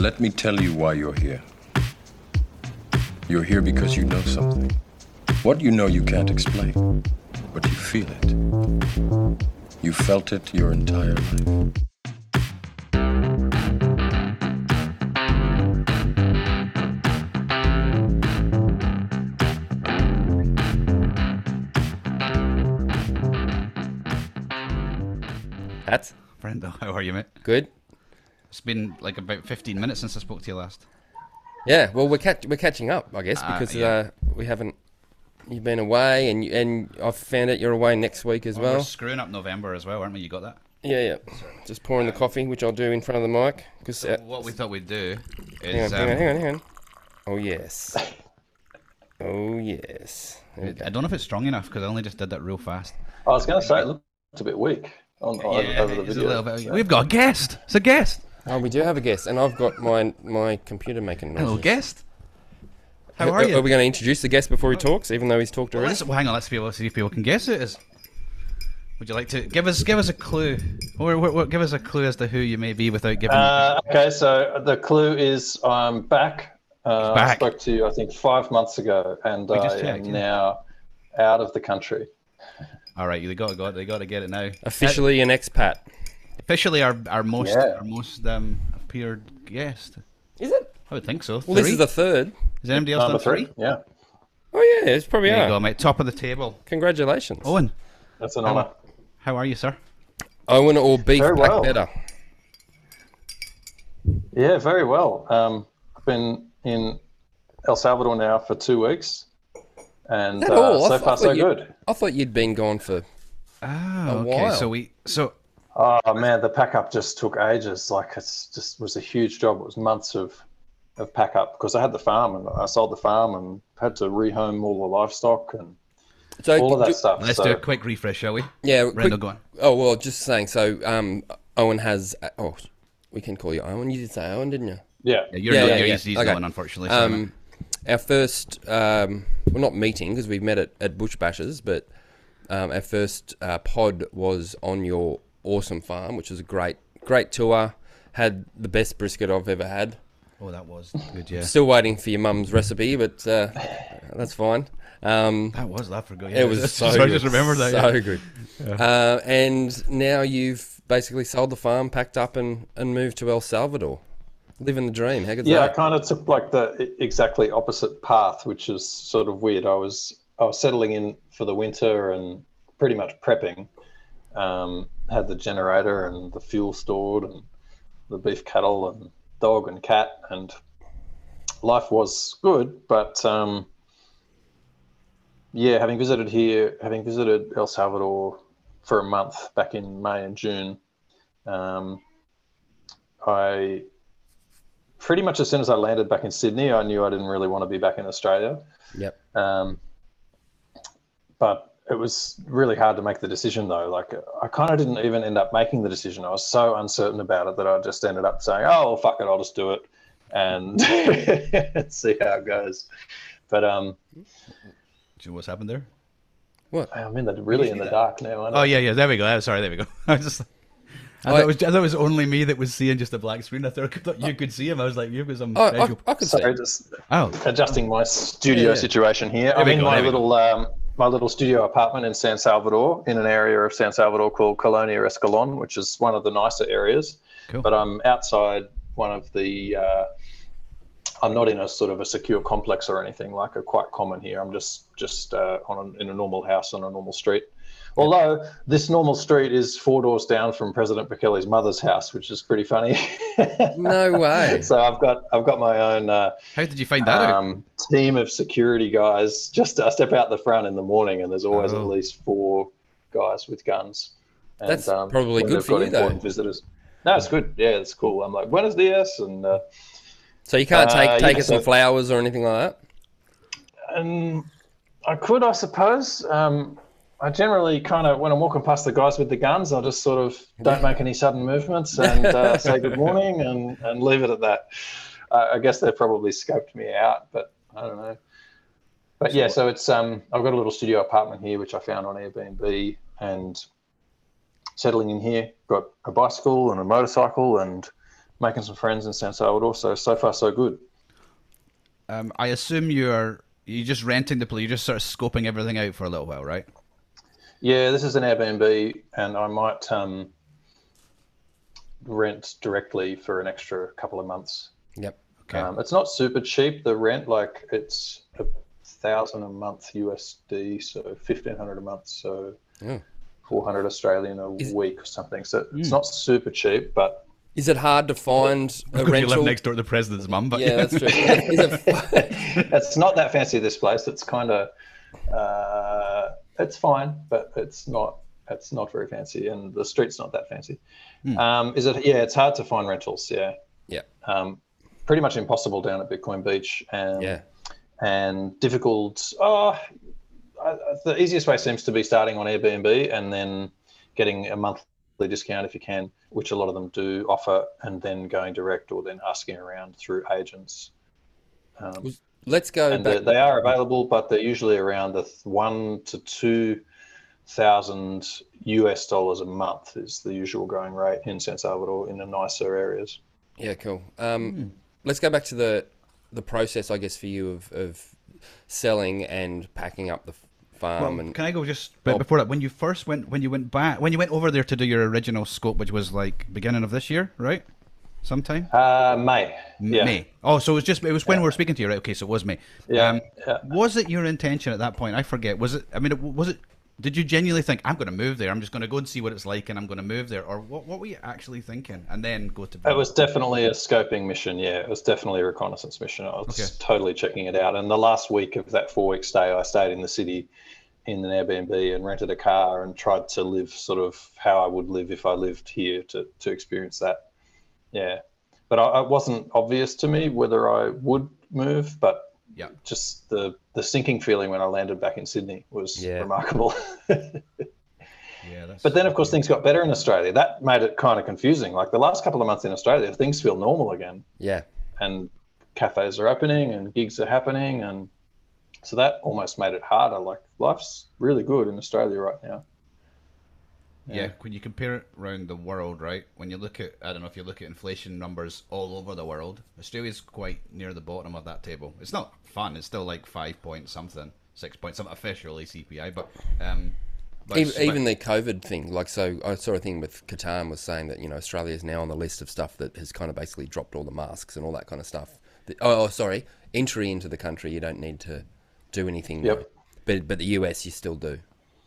Let me tell you why you're here. You're here because you know something. What you know you can't explain, but you feel it. You felt it your entire life. Hats. Brenda, how are you, mate? Good. It's been like about 15 minutes since I spoke to you last. Yeah. Well, we're catch- we're catching up, I guess, Ah, because yeah. uh, we haven't. You've been away, and you, and I've found out you're away next week as We're well. screwing up November as well, aren't we? You got that? Yeah, yeah. Just pouring the coffee, which I'll do in front of the mic. Because So what we thought we'd do hang on, is. hang on, um, hang on, hang on. Oh yes. Oh yes. There we go. I don't know if it's strong enough because I only just did that real fast. I was going to say it looked a bit weak on, on over the it's a video. bit- so- We've got a guest. It's a guest. Oh, we do have a guest, and I've got my my computer making noises. Hello, guest. How Are- are you? Are we going to introduce the guest before he talks, even though he's talked Well, already? let's, well, hang on. Let's be able to see if people can guess who it is. Would you like to give us give us a clue, or, or, or give us a clue as to who you may be without giving? Uh, okay, so the clue is I'm back. Uh, back. I spoke to you, I think, five months ago, and I just am yeah. now out of the country. All right, they got got they got to get it now. Officially an expat. Officially, our our most Yeah. our most um, appeared guest. Is it? I would think so. Well, this Three? is the third. Is anybody else Number done three, three? yeah, Oh yeah, it's probably There you are. go, mate. Top of the table. Congratulations. Owen, that's an honour. how are you, sir? Owen or beef Very black well. better. Yeah, very well. Um, I've been in El Salvador now for two weeks, and That uh, all? I so far so you- good. I thought you'd been gone for. Ah, okay. while. So we so Oh man, the pack up just took ages. Like it's just was a huge job. It was months of of pack up because I had the farm and I sold the farm and had to rehome all the livestock and So all of that do- stuff. let's so, do a quick refresh, shall we? Yeah. quick- Brenda, go on. oh well, just saying. So um, Owen has. Oh, we can call you Owen. You did say Owen, didn't you? yeah, Yeah, you're, Yeah, yeah, yeah, you're yeah. easy Okay. going, unfortunately. sorry, mate. Um, our first, um, well, not meeting because we met at, at Bush Bashers, but um, our first uh, pod was on your awesome farm, which was a great, great tour. Had the best brisket I've ever had. oh, that was good. Yeah, Still waiting for your mum's recipe, but uh, that's fine. Um, that was that forgot. Yeah, it was so I good. just remembered that. So yeah. good. Uh, and now you've basically sold the farm, packed up, and, and moved to El Salvador. Living the dream. How good's yeah. I kind of took like the exactly opposite path, which is sort of weird. I was I was settling in for the winter and pretty much prepping. Um, had the generator and the fuel stored and the beef cattle and dog and cat and life was good, but um, yeah, having visited here, having visited El Salvador for a month back in May and June, um, I pretty much as soon as I landed back in Sydney, I knew I didn't really want to be back in Australia. Yep. Um, but it was really hard to make the decision though. Like I kind of didn't even end up making the decision. I was so uncertain about it that I just ended up saying, "Oh, well, fuck it, I'll just do it and see how it goes." But um, Do you know what's happened there? What? I'm in the really in the dark now. aren't Oh I? yeah, yeah. There we go. Sorry, there we go. I was just. I, I- thought it was, I thought it was only me that was seeing just a black screen. I thought, I thought you could see him. I was like, you've got some Oh, I, special. I could see. Sorry, just Oh, adjusting my studio Yeah, yeah. situation here. I'm in go, my there we go. little um, my little studio apartment in San Salvador, in an area of San Salvador called Colonia Escalon, which is one of the nicer areas. Cool. But I'm outside one of the. Uh, I'm not in a sort of a secure complex or anything like a quite common here. I'm just just uh, on a, in a normal house on a normal street. Although this normal street is four doors down from President Bukele's mother's house, which is pretty funny. No way. so I've got I've got my own. Uh, how did you find that out? um, team of security guys. Just I step out the front in the morning, and there's always Oh. at least four guys with guns. And, That's probably good for you, though. important Visitors. No, it's good. Yeah, it's cool. I'm like Buenos dias, and uh, So you can't take Uh, take yeah, us some flowers or anything like that. and I could, I suppose. Um, I generally kind of when I'm walking past the guys with the guns, I just sort of don't make any sudden movements and uh, say good morning and and leave it at that. Uh, I guess they probably scoped me out, but I don't know. But yeah, so it's um, I've got a little studio apartment here, which I found on Airbnb, and settling in here, got a bicycle and a motorcycle and making some friends in San Salvador. So so far so good. Um, I assume you're you just renting the place. You're just sort of scoping everything out for a little while, right? Yeah, this is an Airbnb, and I might um, rent directly for an extra couple of months. Yep. Okay. Um, it's not super cheap. The rent, like it's a thousand a month USD, so fifteen hundred a month, so Oh. four hundred Australian a Is- week or something. So it's not super cheap, but Is it hard to find a Because you live next door to the president's mum, but yeah, that's true. Is it, it's not that fancy. This place, it's kind of, uh, it's fine, but it's not. It's not very fancy, and the street's not that fancy. Um, is it? Yeah, it's hard to find rentals. Yeah, yeah, um, pretty much impossible down at Bitcoin Beach, and yeah, and difficult. Oh, I, I- the easiest way seems to be starting on Airbnb and then getting a monthly discount if you can, which a lot of them do offer, and then going direct or then asking around through agents. Um, Let's go and they, back. they are available, but they're usually around the th- one to two thousand US dollars a month is the usual going rate in San Salvador in the nicer areas. Yeah, cool. Um, Let's go back to the the process, I guess, for you of, of selling and packing up the farm. Well, and can I go just but Oh. before that? When you first went, when you went back, when you went over there to do your original scope, which was like beginning of this year, right? Sometime Uh, May, yeah, May. Oh, so it was just it was when we were speaking to you, right? Okay, so it was May. Yeah, Um, yeah. Was it your intention at that point? I forget. Was it? I mean, was it? Did you genuinely think I'm going to move there? I'm just going to go and see what it's like, and I'm going to move there, or what? What were you actually thinking? And then go to. It was definitely a scoping mission. Yeah, it was definitely a reconnaissance mission. I was Okay. totally checking it out. And the last week of that four week stay, I stayed in the city in an Airbnb and rented a car and tried to live sort of how I would live if I lived here to, to experience that. Yeah. But I, it wasn't obvious to me whether I would move, but Yeah. just the, the sinking feeling when I landed back in Sydney was Yeah. remarkable. Yeah, that's, But then, of course, things got better in Australia. That made it kind of confusing. Like the last couple of months in Australia, things feel normal again, yeah, and cafes are opening and gigs are happening, and so that almost made it harder. Like life's really good in Australia right now. Yeah, when you compare it around the world, right? When you look at, I don't know if you look at inflation numbers all over the world, Australia's quite near the bottom of that table. It's not fun. It's still like five point something, six point something officially CPI, but um, but even, it's- even the COVID thing. Like, so I saw a thing with Qatar was saying that you know Australia is now on the list of stuff that has kind of basically dropped all the masks and all that kind of stuff. The- oh, oh, sorry, entry into the country you don't need to do anything. Yep. now. But but the US you still do.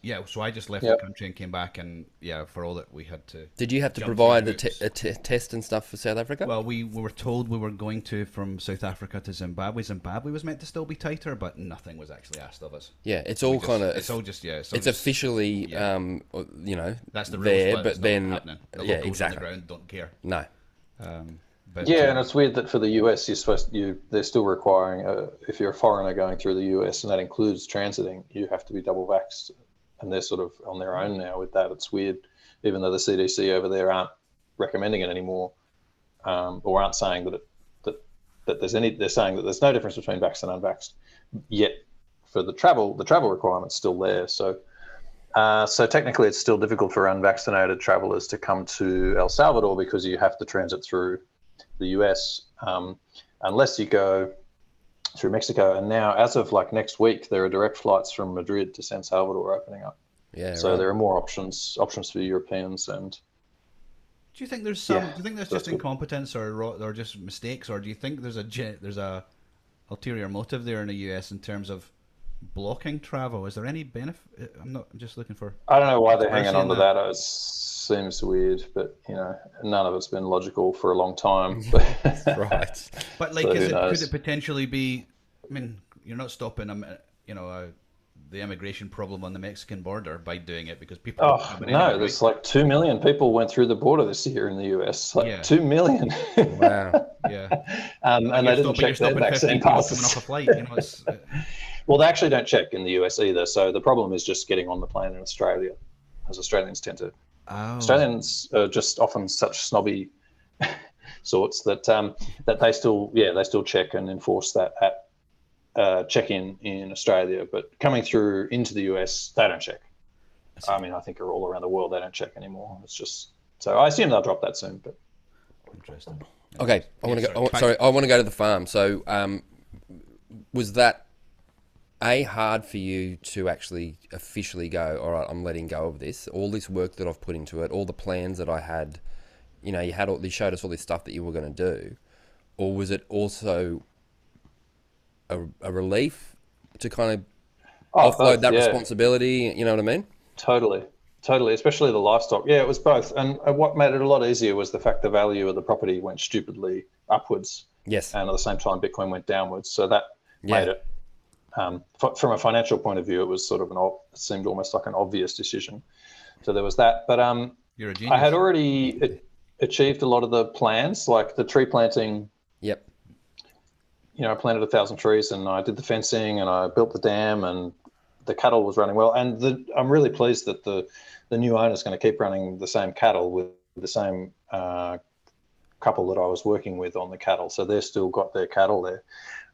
Yeah. So I just left Yep. the country and came back, and yeah, for all that we had to. Did you have to provide through a, te- hoops. a te- test and stuff for South Africa? Well, we, we were told we were going to from South Africa to Zimbabwe. Zimbabwe was meant to still be tighter, but nothing was actually asked of us. yeah, it's all kind of It's all just yeah. It's, it's just, officially yeah. um you know that's the rules, there, but, but then. The yeah exactly on the ground don't care. no Um, but, Yeah, uh, and it's weird that for the US, you're supposed you they're still requiring uh, if you're a foreigner going through the US, and that includes transiting, you have to be double vaxxed, and they're sort of on their own now with that. It's weird, even though the CDC over there aren't recommending it anymore, um, or aren't saying that it, that that there's any. They're saying that there's no difference between vaxxed and unvaxxed. Yet, for the travel, the travel requirement's still there. So. Uh, so technically, it's still difficult for unvaccinated travelers to come to El Salvador because you have to transit through the US, um, unless you go through Mexico. And now, as of like next week, there are direct flights from Madrid to San Salvador opening up. yeah so right. there are more options options for Europeans. And Do you think there's some? Yeah, do you think there's that's just good. incompetence or or just mistakes, or do you think there's a there's a ulterior motive there in the US in terms of blocking travel? Is there any benefit? I'm not. I'm just looking for. I don't know why they're hanging on to the- that. It seems weird, but you know, none of it's been logical for a long time. Right But like, So is it, could it potentially be? I mean, you're not stopping them. You know, uh, the immigration problem on the Mexican border by doing it because people. are Oh no! anyway, There's like two million people went through the border this year in the US. Like Yeah. two million. wow yeah. um, and they You're didn't stopping, check their vaccine people coming passes. off a flight. You know, it's, uh, Well, they actually don't check in the US either. So the problem is just getting on the plane in Australia, as Australians tend to. oh. Australians are just often such snobby sorts that um, that they still yeah they still check and enforce that at uh, check in in Australia, but coming through into the US they don't check. I mean, I think are all around the world they don't check anymore. It's just so I assume they'll drop that soon, but Interesting. Okay, I want to sorry, go. I sorry, I want to go to the farm. So, um, was that a hard for you to actually officially go? All right, I'm letting go of this. All this work that I've put into it, all the plans that I had. You know, you had all. You showed us all this stuff that you were going to do, or was it also a, a relief to kind of Oh, offload both, that yeah. responsibility? You know what I mean? Totally, totally. Especially the livestock. Yeah, it was both. And what made it a lot easier was the fact the value of the property went stupidly upwards, Yes. and at the same time, Bitcoin went downwards. So that Yeah. made it. Um, f- from a financial point of view, it was sort of an. ob- It seemed almost like an obvious decision. So there was that. But um, You're a genius. I had already a- achieved a lot of the plans, like the tree planting. Yep. You know, I planted a thousand trees, and I did the fencing, and I built the dam, and the cattle was running well. And the, I'm really pleased that the the new owner is going to keep running the same cattle with the same uh, couple that I was working with on the cattle. So they've still got their cattle there.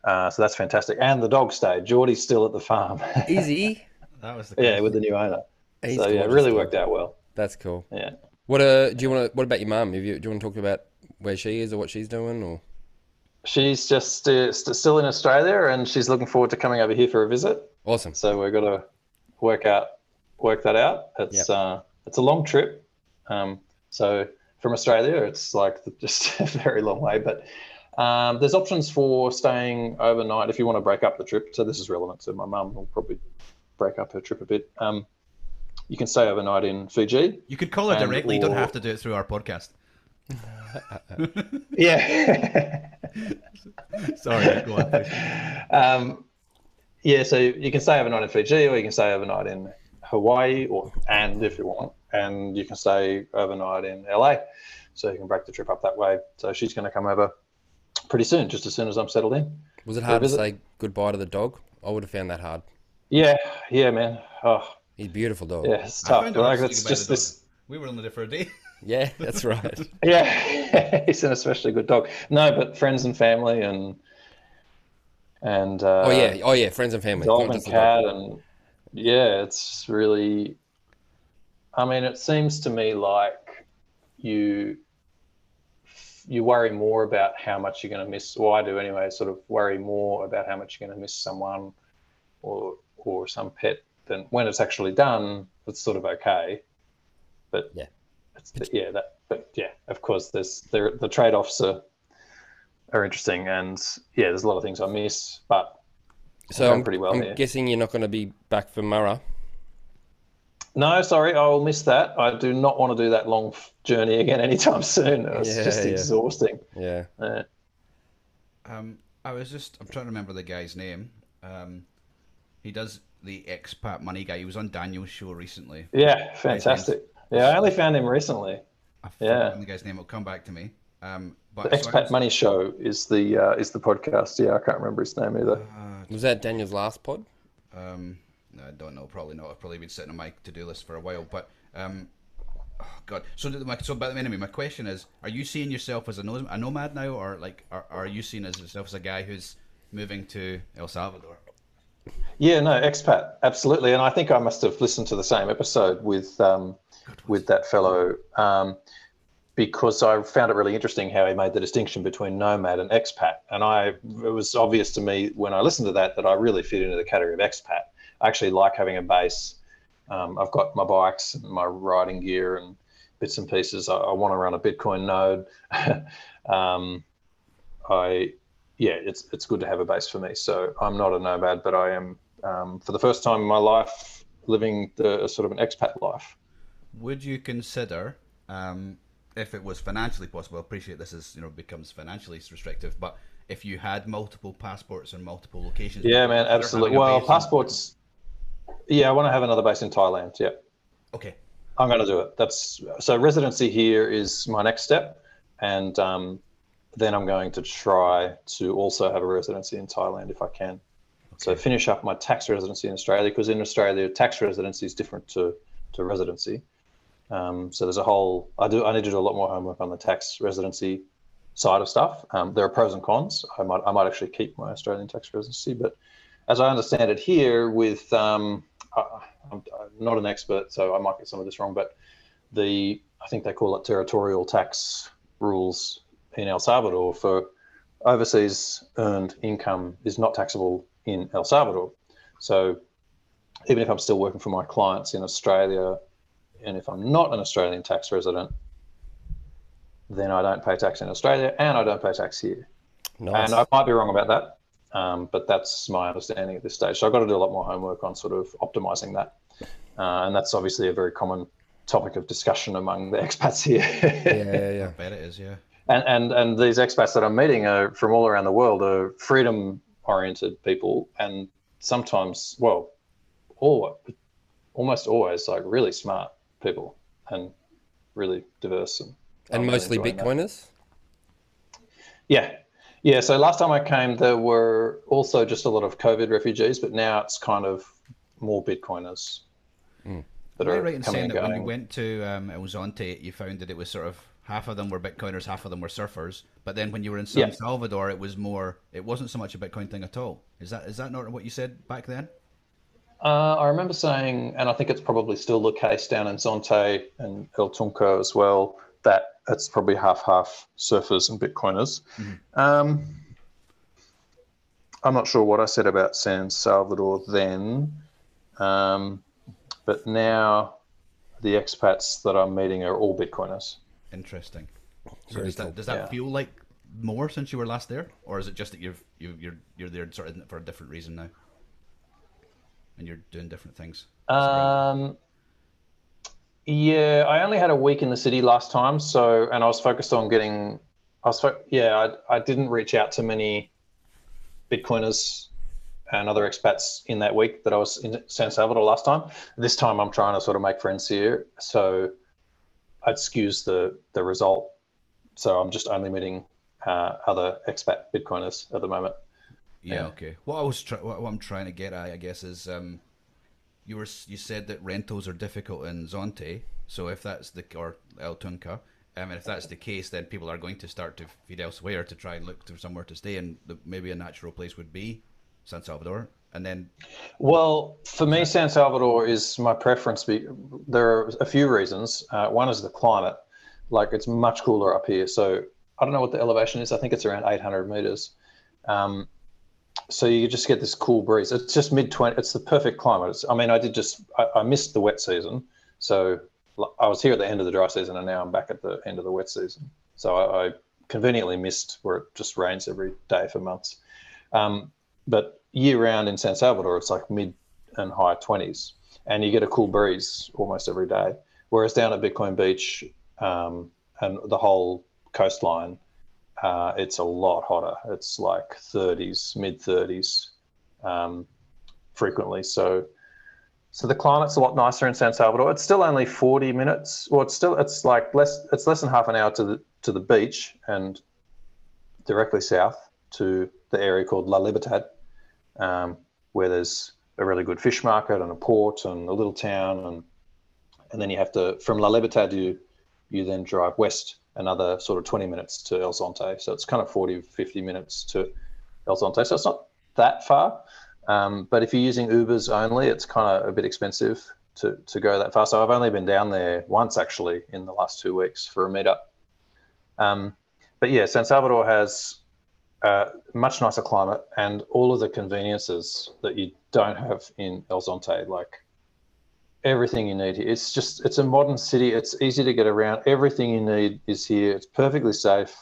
Uh, so that's fantastic. And the dog stayed. Geordie's still at the farm. Easy. That was the yeah, with the new owner. He's so yeah, it really worked out well. That's cool. Yeah. What uh, do you want to? What about your mum? Do you want to talk about where she is or what she's doing? Or She's just uh, st- still in Australia, and she's looking forward to coming over here for a visit. awesome. So we've got to work out work that out. It's Yep. uh, it's a long trip. Um, so from Australia, it's like just a very long way. But um, there's options for staying overnight if you want to break up the trip. So this is relevant. So my mum will probably break up her trip a bit. Um, you can stay overnight in Fiji. You could call her And directly. You don't have to do it through our podcast. Yeah. Sorry, go on. um, yeah, so you can stay overnight in Fiji, or you can stay overnight in Hawaii, or and if you want, and you can stay overnight in LA. So you can break the trip up that way. So she's going to come over pretty soon, just as soon as I'm settled in. Was it hard to say goodbye to the dog? I would have found that hard. Yeah, yeah, man. Oh, He's a beautiful dog. yeah, it's tough. found Like it's just this. We were only there for a day. Yeah, that's right. Yeah, he's an especially good dog. No, but friends and family and and uh, oh yeah, oh yeah, friends and family. dog and just the dog. cat and yeah it's really i mean it seems to me like you you worry more about how much you're going to miss well i do anyway sort of worry more about how much you're going to miss someone or or some pet than when it's actually done it's sort of okay but Yeah. it's yeah that but yeah of course there's there the trade-offs are are interesting and yeah there's a lot of things i miss but So I'm, pretty well I'm here. guessing you're not going to be back for Murrah. No, sorry, I will miss that. I do not want to do that long journey again anytime soon. It's Yeah, just yeah. exhausting. Yeah. Uh, Um, I was just, I'm trying to remember the guy's name. Um, he does the expat money guy. He was on Daniel's show recently. yeah, fantastic. Yeah, I only found him recently. I've Yeah. the guy's name. It'll come back to me. Um, but The so Expat was- Money Show is the uh, is the podcast. Yeah, I can't remember his name either. Was that Daniel's last pod? Um, no, I don't know. Probably not. I've probably been sitting on my to-do list for a while. But um, oh God. So, my, so but anyway, my question is: Are you seeing yourself as a, a nomad now, or like, are, are you seeing as yourself as a guy who's moving to El Salvador? Yeah, no, expat, absolutely. And I think I must have listened to the same episode with um, with that fellow um, because I found it really interesting how he made the distinction between nomad and expat. And I it was obvious to me when I listened to that that I really fit into the category of expat. I actually like having a base. Um, I've got my bikes and my riding gear and bits and pieces. I, I want to run a Bitcoin node. um, I yeah, it's it's good to have a base for me. So I'm not a nomad, but I am um, for the first time in my life living the sort of an expat life. Would you consider, um, if it was financially possible, I appreciate this is you know becomes financially restrictive, but if you had multiple passports in multiple locations, Yeah, man, absolutely. Well, passports. Yeah, I want to have another base in Thailand. Yeah, Okay, I'm going to do it. That's so residency here is my next step, and um, then I'm going to try to also have a residency in Thailand if I can. So finish up my tax residency in Australia because in Australia tax residency is different to to residency. Um, so there's a whole. I do. I need to do a lot more homework on the tax residency side of stuff. Um, there are pros and cons. I might I might actually keep my Australian tax residency, but as I understand it here, with um, I'm, I'm not an expert, so I might get some of this wrong, but the I think they call it territorial tax rules in El Salvador for overseas earned income is not taxable in El Salvador. So even if I'm still working for my clients in Australia, and if I'm not an Australian tax resident, then I don't pay tax in Australia and I don't pay tax here. Nice. And I might be wrong about that, um, but that's my understanding at this stage. So I've got to do a lot more homework on sort of optimizing that. Uh, and that's obviously a very common topic of discussion among the expats here. yeah, yeah, yeah. I bet it is, yeah. and, and and these expats that I'm meeting are from all around the world are freedom oriented people and sometimes well all almost always like really smart people and really diverse and And I'm really mostly enjoying that. Bitcoiners. Yeah. Yeah. So last time I came, there were also just a lot of COVID refugees, but now it's kind of more Bitcoiners that Am I are right in coming saying and that when you went to um, El Zonte, you found that it was sort of half of them were Bitcoiners, half of them were surfers. But then when you were in San Yeah. Salvador, it was more. It wasn't so much a Bitcoin thing at all. Is that is that not what you said back then? Uh, I remember saying, and I think it's probably still the case down in Zonte and El Tunco as well, that it's probably half half surfers and Bitcoiners. Um, I'm not sure what I said about San Salvador then, um, but now the expats that I'm meeting are all Bitcoiners. Interesting. So Very does that does that Yeah. feel like more since you were last there, or is it just that you've you, you're you're there sort of for a different reason now, and you're doing different things? Um, yeah, I only had a week in the city last time, so and I was focused on getting. I was, fo- yeah, I, I didn't reach out to many Bitcoiners and other expats in that week that I was in San Salvador last time. This time, I'm trying to sort of make friends here, so I'd skews the the result. So I'm just only meeting uh, other expat Bitcoiners at the moment. Yeah, okay. What I was try- what, what I'm trying to get at, I guess, is um, you were you said that rentals are difficult in Zonte. So if that's the or El Tunco, um, and if that's the case, then people are going to start to feed elsewhere to try and look for somewhere to stay, and the, maybe a natural place would be San Salvador, and then Well, for me, San Salvador is my preference. There are a few reasons. Uh, one is the climate. Like it's much cooler up here. So I don't know what the elevation is. I think it's around 800 meters. Um, so you just get this cool breeze. It's just mid 20. It's the perfect climate. It's, I mean, I did just, I, I missed the wet season. So I was here at the end of the dry season and now I'm back at the end of the wet season. So I, I conveniently missed where it just rains every day for months. Um, but year round in San Salvador, it's like mid and high 20s, and you get a cool breeze almost every day. Whereas down at Bitcoin Beach um, and the whole coastline, uh, it's a lot hotter. It's like 30s, mid 30s um, frequently. So, so the climate's a lot nicer in San Salvador. It's still only 40 minutes. Well, it's still it's like less. It's less than half an hour to the to the beach and directly south to the area called La Libertad, um, where there's a really good fish market and a port and a little town, and and then you have to from La Libertad you you then drive west another sort of 20 minutes to El Zonte. So it's kind of 40, 50 minutes to El Zonte. So it's not that far. Um, but if you're using Ubers only, it's kind of a bit expensive to, to go that far. So I've only been down there once actually in the last two weeks for a meetup. Um, but yeah, San Salvador has a much nicer climate and all of the conveniences that you don't have in El Zonte, like everything you need here. It's just it's a modern city. It's easy to get around. Everything you need is here. It's perfectly safe.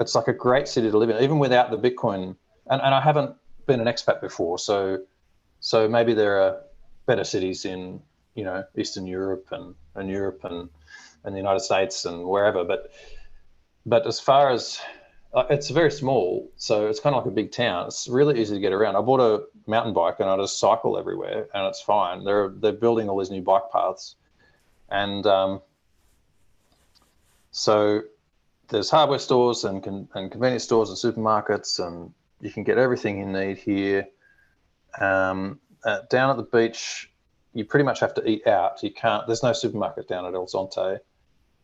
It's like a great city to live in, even without the Bitcoin. And and I haven't been an expat before, so so maybe there are better cities in you know Eastern Europe and, and Europe and and the United States and wherever. But but as far as uh, it's very small, so it's kind of like a big town. It's really easy to get around. I bought a mountain bike and I just cycle everywhere, and it's fine. They're they're building all these new bike paths, and um, so there's hardware stores and con- and convenience stores and supermarkets, and you can get everything you need here. Um, uh, down at the beach, you pretty much have to eat out. You can't. There's no supermarket down at El Zonte.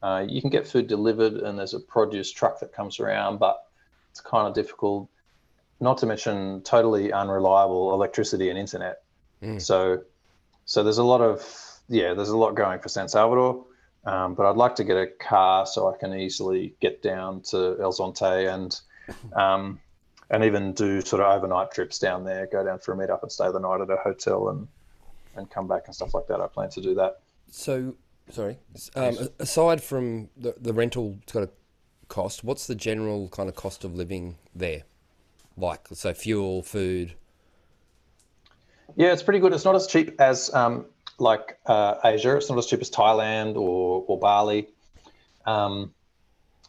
Uh, you can get food delivered, and there's a produce truck that comes around, but it's kind of difficult. Not to mention totally unreliable electricity and internet. Mm. So, so there's a lot of yeah, there's a lot going for San Salvador. Um, but I'd like to get a car so I can easily get down to El Zonte and um, and even do sort of overnight trips down there. Go down for a meetup and stay the night at a hotel and and come back and stuff like that. I plan to do that. So, sorry. Um, aside from the, the rental kind of cost, what's the general kind of cost of living there? Like, so fuel, food. Yeah, it's pretty good. It's not as cheap as um, like uh, Asia. It's not as cheap as Thailand or, or Bali. Um,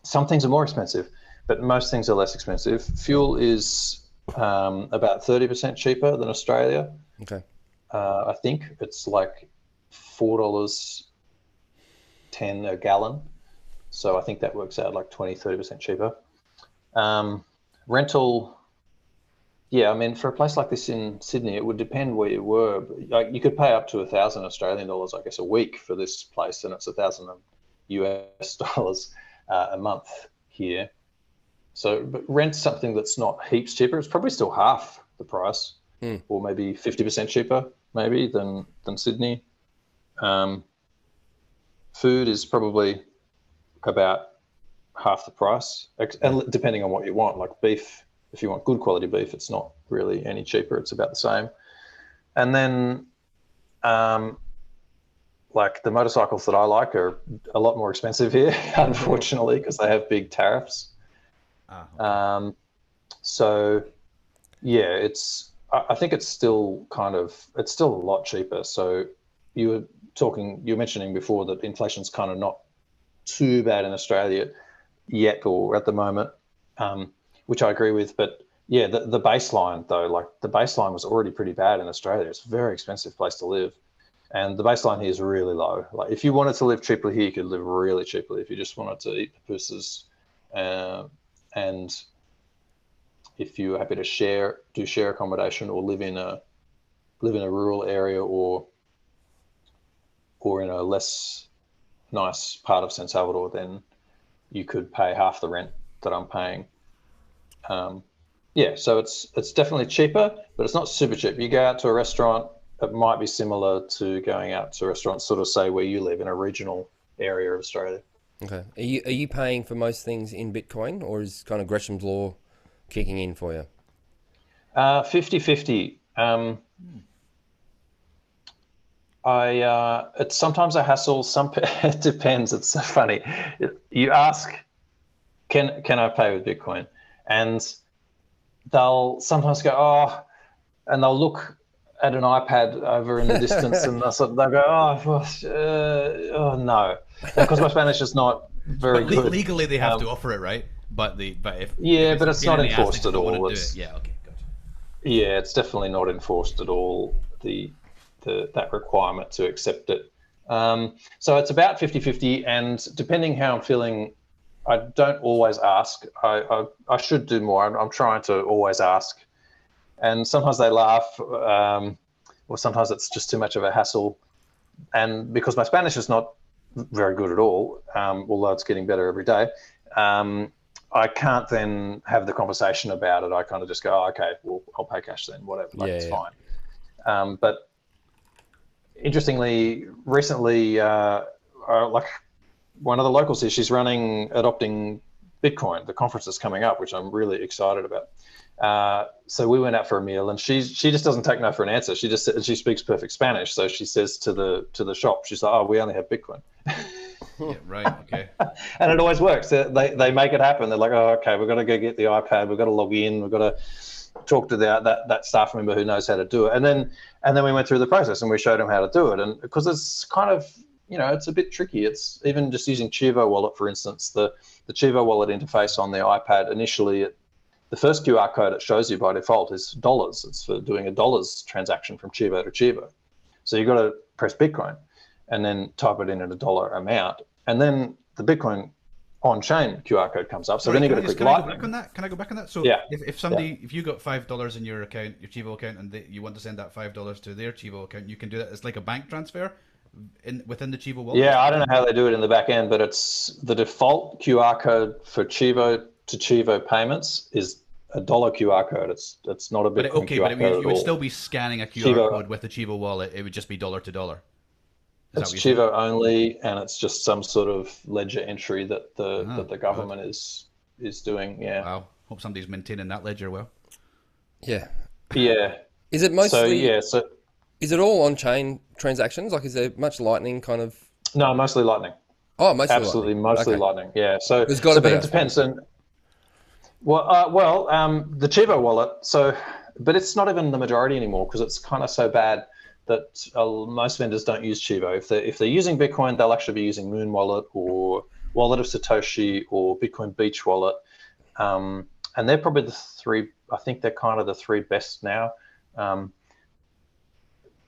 some things are more expensive, but most things are less expensive. Fuel is um, about 30% cheaper than Australia. Okay. Uh, I think it's like $4.10 a gallon. So I think that works out like 20, 30% cheaper. Um, rental, yeah, I mean, for a place like this in Sydney, it would depend where you were. Like you could pay up to a thousand Australian dollars, I guess, a week for this place, and it's a thousand US dollars uh, a month here. So, but rent something that's not heaps cheaper. It's probably still half the price, Mm. or maybe fifty percent cheaper, maybe than than Sydney. Um, food is probably about half the price, and depending on what you want, like beef. If you want good quality beef, it's not really any cheaper. It's about the same. And then, um, like the motorcycles that I like are a lot more expensive here, unfortunately, because they have big tariffs. Ah, Um, so, yeah, it's. I think it's still kind of. It's still a lot cheaper. So, you talking. You were mentioning before that inflation's kind of not too bad in Australia yet or at the moment, um, which I agree with. But yeah, the, the baseline though, like the baseline was already pretty bad in Australia. It's a very expensive place to live. And the baseline here is really low. Like if you wanted to live cheaply here, you could live really cheaply. If you just wanted to eat pupusas, uh, and if you were happy to share, do share accommodation, or live in a live in a rural area, or or in a less nice part of San Salvador, then you could pay half the rent that I'm paying. Um, yeah, so it's it's definitely cheaper, but it's not super cheap. You go out to a restaurant, it might be similar to going out to a restaurant, sort of say where you live in a regional area of Australia. Okay. Are you are you paying for most things in Bitcoin, or is kind of Gresham's law kicking in for you? Uh, 50-50. Um, I uh, it's sometimes a hassle. Some it depends. It's so funny. You ask, can can I pay with Bitcoin? And they'll sometimes go, oh, and they'll look at an iPad over in the distance, and they'll, they'll go, oh, uh, oh no, because my Spanish is not very le- good. legally, they have Um, to offer it, right? But the but if Yeah, if but it's not in the ass, enforced at all. It's- it. Yeah, okay, gotcha. Yeah, it's definitely not enforced at all. The, the that requirement to accept it. Um, so it's about 50-50 and depending how I'm feeling, I don't always ask. I, I, I should do more. I'm, I'm trying to always ask, and sometimes they laugh, um, or sometimes it's just too much of a hassle. And because my Spanish is not very good at all, um, although it's getting better every day, um, I can't then have the conversation about it. I kind of just go, oh, okay, well, I'll pay cash then, whatever. Like, Yeah, it's yeah. fine. Um, but interestingly, recently, uh, uh, like one of the locals here, she's running adopting Bitcoin. The conference is coming up, which I'm really excited about. Uh, so we went out for a meal, and she she just doesn't take no for an answer. She just she speaks perfect Spanish, so she says to the to the shop, she's like, "Oh, we only have Bitcoin." Yeah, right. Okay. and it always works. They, they, make it happen. They're like, oh, okay, we've got to go get the iPad. We've got to log in. We've got to talk to the, that, that staff member who knows how to do it. And then and then we went through the process and we showed them how to do it. And because it's kind of, you know, it's a bit tricky. It's even just using Chivo Wallet, for instance, the, the Chivo Wallet interface on the iPad, initially, it, the first QR code it shows you by default is dollars. It's for doing a dollars transaction from Chivo to Chivo. So you've got to press Bitcoin and then type it in at a dollar amount. And then the Bitcoin on-chain QR code comes up. So Sorry, then you've can got to click can I go back on that? Can I go back on that? So Yeah. if, if somebody, if you got five dollars in your account, your Chivo account, and they, you want to send that five dollars to their Chivo account, you can do that. It's like a bank transfer in within the Chivo wallet. Yeah, I don't know how they do it in the back end, but it's the default QR code for Chivo to Chivo payments is a dollar QR code. It's it's not a But Bitcoin it, okay, QR but it, you, you would still be scanning a QR Chivo- code with the Chivo wallet. It would just be dollar to dollar. That It's what you're Chivo only, and it's just some sort of ledger entry that the Ah, that the government is is doing. Yeah, Wow. Hope somebody's maintaining that ledger well. Yeah. yeah. Is it mostly? So yeah, so Is it all on-chain transactions? Like, is there much Lightning kind of? no, mostly Lightning. Oh, mostly Absolutely, Lightning. mostly Okay. Lightning. Yeah. So, There's gotta so, be, but it depends. And well, uh, well, um, the Chivo wallet. So, but it's not even the majority anymore because it's kind of so bad that uh, most vendors don't use Chivo. If they're, if they're using Bitcoin, they'll actually be using Muun Wallet or Wallet of Satoshi or Bitcoin Beach Wallet, um, and they're probably the three. I think they're kind of the three best now. Um,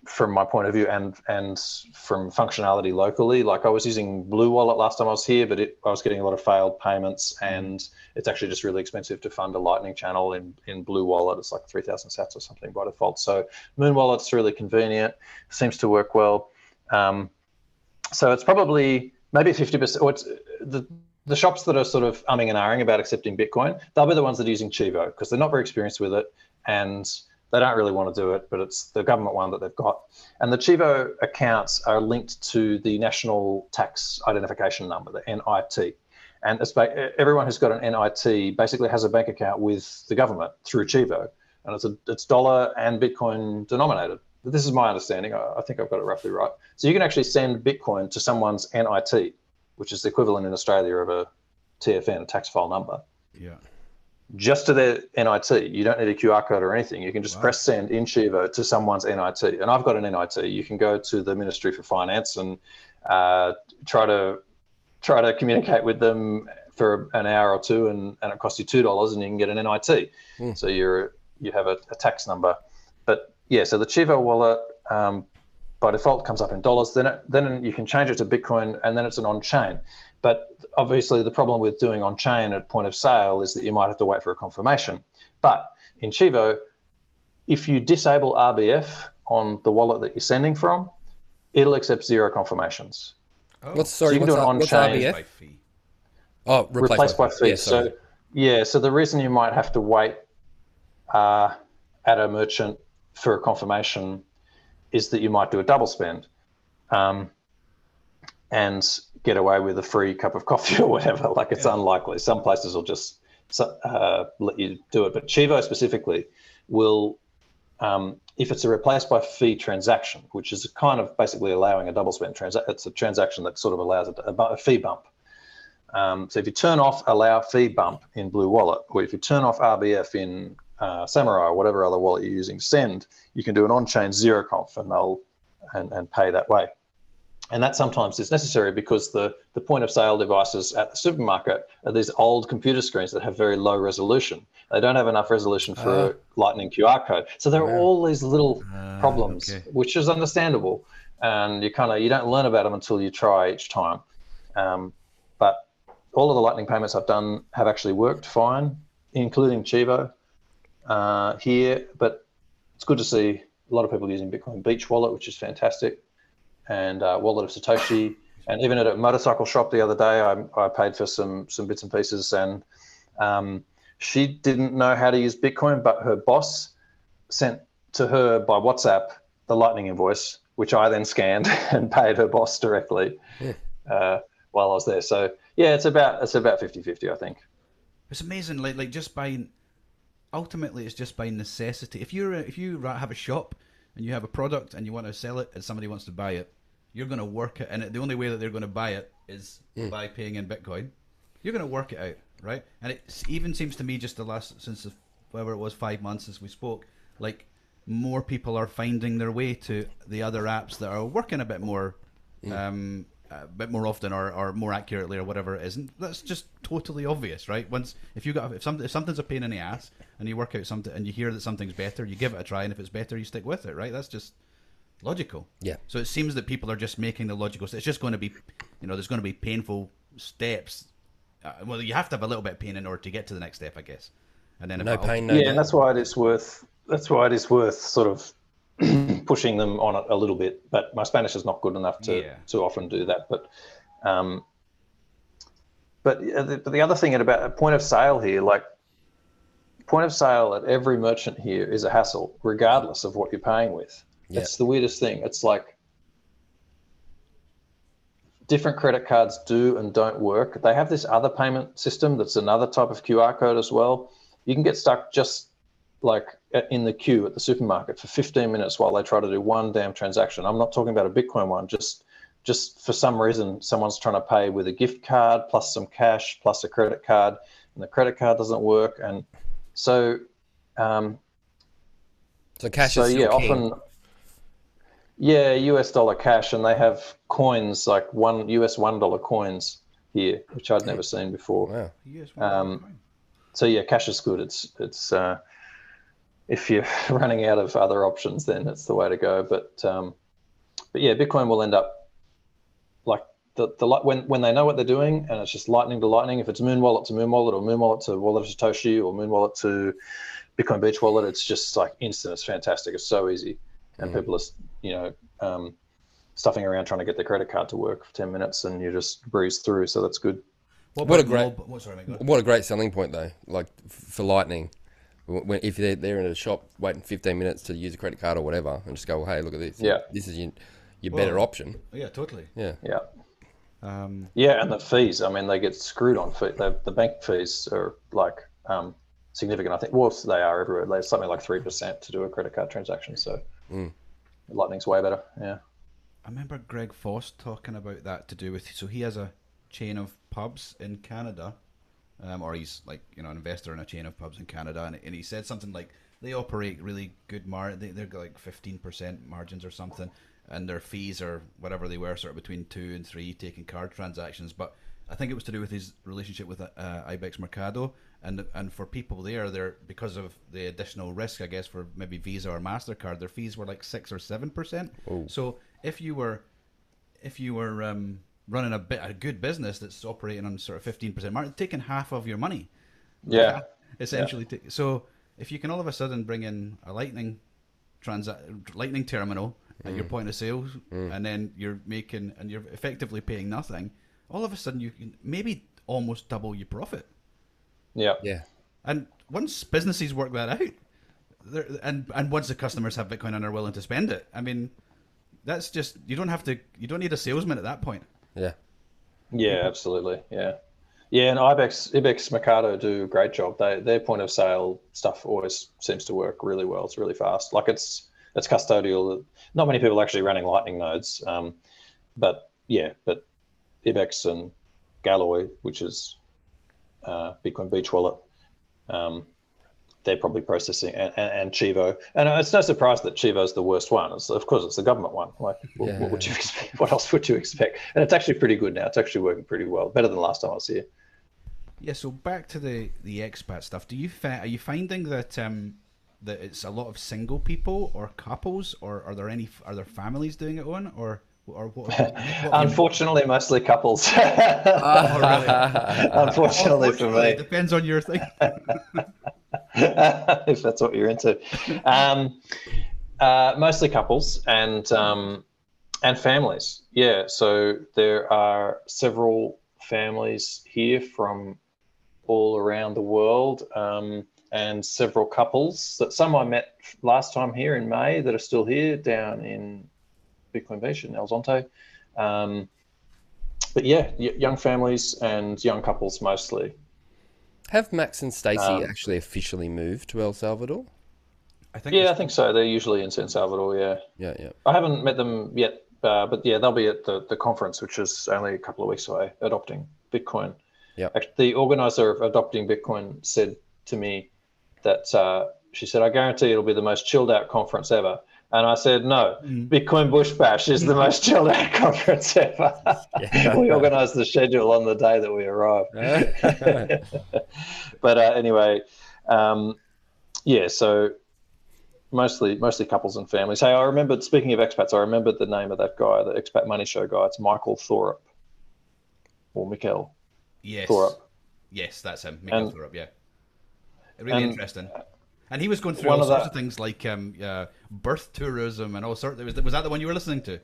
from my point of view and and from functionality locally like i was using blue wallet last time i was here but it, i was getting a lot of failed payments and it's actually just really expensive to fund a lightning channel in in blue wallet. It's like 3000 sats or something by default. So Muun wallet's really convenient seems to work well. Um, so it's probably maybe 50% or it's the the shops that are sort of umming and ahhing about accepting bitcoin they'll be the ones that are using chivo because they're not very experienced with it and they don't really want to do it, but it's the government one that they've got. And the Chivo accounts are linked to the National Tax Identification Number, the NIT. And everyone who's got an NIT basically has a bank account with the government through Chivo, and it's a, it's dollar and Bitcoin denominated. This is my understanding. I, I think I've got it roughly right. So you can actually send Bitcoin to someone's NIT, which is the equivalent in Australia of a TFN, a tax file number Yeah. Just to their NIT. You don't need a QR code or anything. You can just Wow. press send in Chivo to someone's NIT. And I've got an NIT. You can go to the Ministry for Finance and uh, try to try to communicate with them for an hour or two, and, and it costs you two dollars, and you can get an NIT. Hmm. So you're you have a, a tax number. But yeah, so the Chivo wallet. Um, by default comes up in dollars. Then it, then you can change it to Bitcoin, and then it's an on-chain. But obviously, the problem with doing on-chain at point of sale is that you might have to wait for a confirmation. But in Chivo, if you disable RBF on the wallet that you're sending from, it'll accept zero confirmations. Oh, What's sorry? you can what's, do it on what's chain. RBF? by fee. Oh, replaced by fee. Yeah, so yeah, so the reason you might have to wait uh, at a merchant for a confirmation is that you might do a double spend um, and get away with a free cup of coffee or whatever. Like it's Yeah. unlikely. Some places will just uh, let you do it, but Chivo specifically will. Um, if it's a replaced by fee transaction, which is kind of basically allowing a double spend transaction, it's a transaction that sort of allows a, a, a fee bump. Um, so if you turn off allow fee bump in Blue Wallet, or if you turn off RBF in uh, Samurai or whatever other wallet you're using, send, you can do an on-chain zero conf and they'll and, and pay that way. And that sometimes is necessary because the, the point of sale devices at the supermarket are these old computer screens that have very low resolution. They don't have enough resolution for a Lightning QR code. So there are all these little Ah, problems, okay. which is understandable. And you kind of you don't learn about them until you try each time. Um, but all of the Lightning payments I've done have actually worked fine, including Chivo uh, here. But it's good to see a lot of people using Bitcoin Beach Wallet, which is fantastic, and uh, Wallet of Satoshi. And even at a motorcycle shop the other day, I, I paid for some some bits and pieces, and um, she didn't know how to use Bitcoin, but her boss sent to her by WhatsApp the Lightning invoice, which I then scanned and paid her boss directly Yeah. uh, while I was there. So yeah, it's about it's about 50-50, I think. It's amazing, like like just by ultimately it's just by necessity. If you're a, if you have a shop and you have a product and you want to sell it and somebody wants to buy it, you're going to work it, and the only way that they're going to buy it is by paying in Bitcoin. You're going to work it out, right? And it even seems to me just the last since the, whatever it was five months since we spoke, like more people are finding their way to the other apps that are working a bit more um, a bit more often or, or more accurately or whatever it is. And that's just totally obvious, right? Once if you got if something if something's a pain in the ass and you work out something and you hear that something's better, you give it a try, and if it's better, you stick with it, right? That's just logical. Yeah. So it seems that people are just making the logical. So It's just going to be, you know, there's going to be painful steps. Uh, well, you have to have a little bit of pain in order to get to the next step, I guess. And then if No it- pain, no yeah, and that's why it is worth that's why it is worth sort of pushing them on it a little bit. But my Spanish is not good enough to Yeah. to often do that. But um, but uh, the, but the other thing at about at point of sale here, like point of sale at every merchant here is a hassle, regardless of what you're paying with. Yeah. It's the weirdest thing. It's like different credit cards do and don't work. They have this other payment system that's another type of QR code as well. You can get stuck just like in the queue at the supermarket for 15 minutes while they try to do one damn transaction. I'm not talking about a Bitcoin one, just just for some reason someone's trying to pay with a gift card plus some cash plus a credit card and the credit card doesn't work and so um, So cash so is yeah king. often yeah us dollar cash and they have coins like one us one dollar coins here which i'd never seen before. Wow. Yes, Um, so yeah cash is good. It's it's uh, if you're running out of other options then it's the way to go. But um, but yeah bitcoin will end up like the, the when when they know what they're doing and it's just lightning to lightning if it's Muun wallet to Muun wallet or Muun wallet to wallet of satoshi or Muun wallet to bitcoin beach wallet it's just like instant. It's fantastic. It's so easy and people are you know um, stuffing around trying to get their credit card to work for 10 minutes and you just breeze through so that's good What, What a great- mob- what, sorry, mate, go on. What a great selling point though. Like f- for Lightning, when if they're they're in a shop waiting 15 minutes to use a credit card or whatever, and just go, well, hey, look at this. Yeah. This is your, your better option. Yeah, totally. Yeah. yeah Um, Yeah, and the fees. I mean, they get screwed on fee. The, the bank fees are like um, significant. I think. Well, they are everywhere. They're something like three percent to do a credit card transaction. So Lightning's way better. Yeah. I remember Greg Foss talking about that to do with. So he has a chain of pubs in Canada, um, or he's like you know an investor in a chain of pubs in Canada, and, and he said something like they operate really good mar. They they're like fifteen percent margins or something, and their fees are whatever they were, sort of between two and three, taking card transactions. But I think it was to do with his relationship with uh, Ibex Mercado, and and for people there, they're because of the additional risk, I guess, for maybe Visa or Mastercard, their fees were like six or seven percent. So if you were if you were um, running a bit a good business that's operating on sort of fifteen percent margin, taking half of your money, Yeah. essentially. ta- so if you can all of a sudden bring in a lightning transa- lightning terminal at your point of sale, and then you're making and you're effectively paying nothing, all of a sudden you can maybe almost double your profit. Yeah. Yeah. And once businesses work that out, and and once the customers have Bitcoin and are willing to spend it, I mean, that's just you don't have to you don't need a salesman at that point. Yeah. Yeah. Absolutely. Yeah. Yeah, and Ibex, Ibex Mercado do a great job. They their point of sale stuff always seems to work really well. It's really fast. Like it's it's custodial. Not many people are actually running Lightning nodes, um, but yeah, but Ibex and Galoy, which is uh, Bitcoin Beach Wallet, um, they're probably processing, and, and, and Chivo. And it's no surprise that Chivo's the worst one. It's, of course, it's the government one. Like, what, Yeah. what would you expect? What else would you expect? And it's actually pretty good now. It's actually working pretty well, better than last time I was here. Yeah, so back to the the expat stuff. Do you fi- are you finding that um that it's a lot of single people or couples or are there any are there families doing it on or or what? what, what Unfortunately, mostly couples. Oh, really? Unfortunately for me. it depends on your thing. if that's what you're into. Um, uh, mostly couples and um, and families. Yeah, so there are several families here from all around the world, um, and several couples that some I met last time here in May that are still here down in Bitcoin Beach in El Zonte. Um, but yeah, y- young families and young couples mostly. Have Max and Stacy Um, actually officially moved to El Salvador? I think Yeah, I think so. They're usually in San Salvador. Yeah. Yeah, yeah. I haven't met them yet, uh, but yeah, they'll be at the, the conference, which is only a couple of weeks away, adopting Bitcoin. Yeah. The organizer of adopting Bitcoin said to me that uh, she said, I guarantee it'll be the most chilled out conference ever. And I said, no, Bitcoin Bush Bash is the most chilled out conference ever. we organized the schedule on the day that we arrived. but uh, anyway, um, yeah, so mostly mostly couples and families. Hey, I remembered speaking of expats, I remembered the name of that guy, the expat money show guy. It's Michael Thorup or Mikkel yes, Thorup. yes, that's him. Miguel And- Thorup, yeah. Really and- interesting. And he was going through One all of sorts that- of things like um, uh, birth tourism and all sorts. Was, was that the one you were listening to?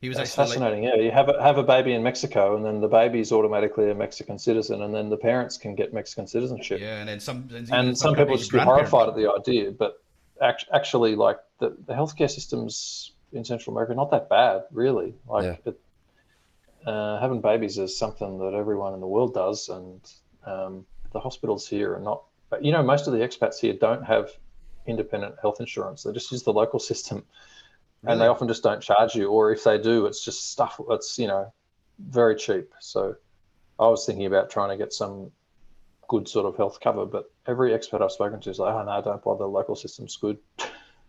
He was That's actually like, fascinating. yeah, you have a, have a baby in Mexico, and then the baby's automatically a Mexican citizen, and then the parents can get Mexican citizenship. yeah, and then some. And, and some people just get horrified at the idea, but act- actually, like the, the healthcare systems in Central America, are not that bad, really. Like, Yeah. it, uh, having babies is something that everyone in the world does, and um, the hospitals here are not. But you know, most of the expats here don't have independent health insurance. They just use the local system, and they often just don't charge you. Or if they do, it's just stuff. that's you know, very cheap. So I was thinking about trying to get some good sort of health cover, but every expat I've spoken to is like, oh no, don't bother. The local system's good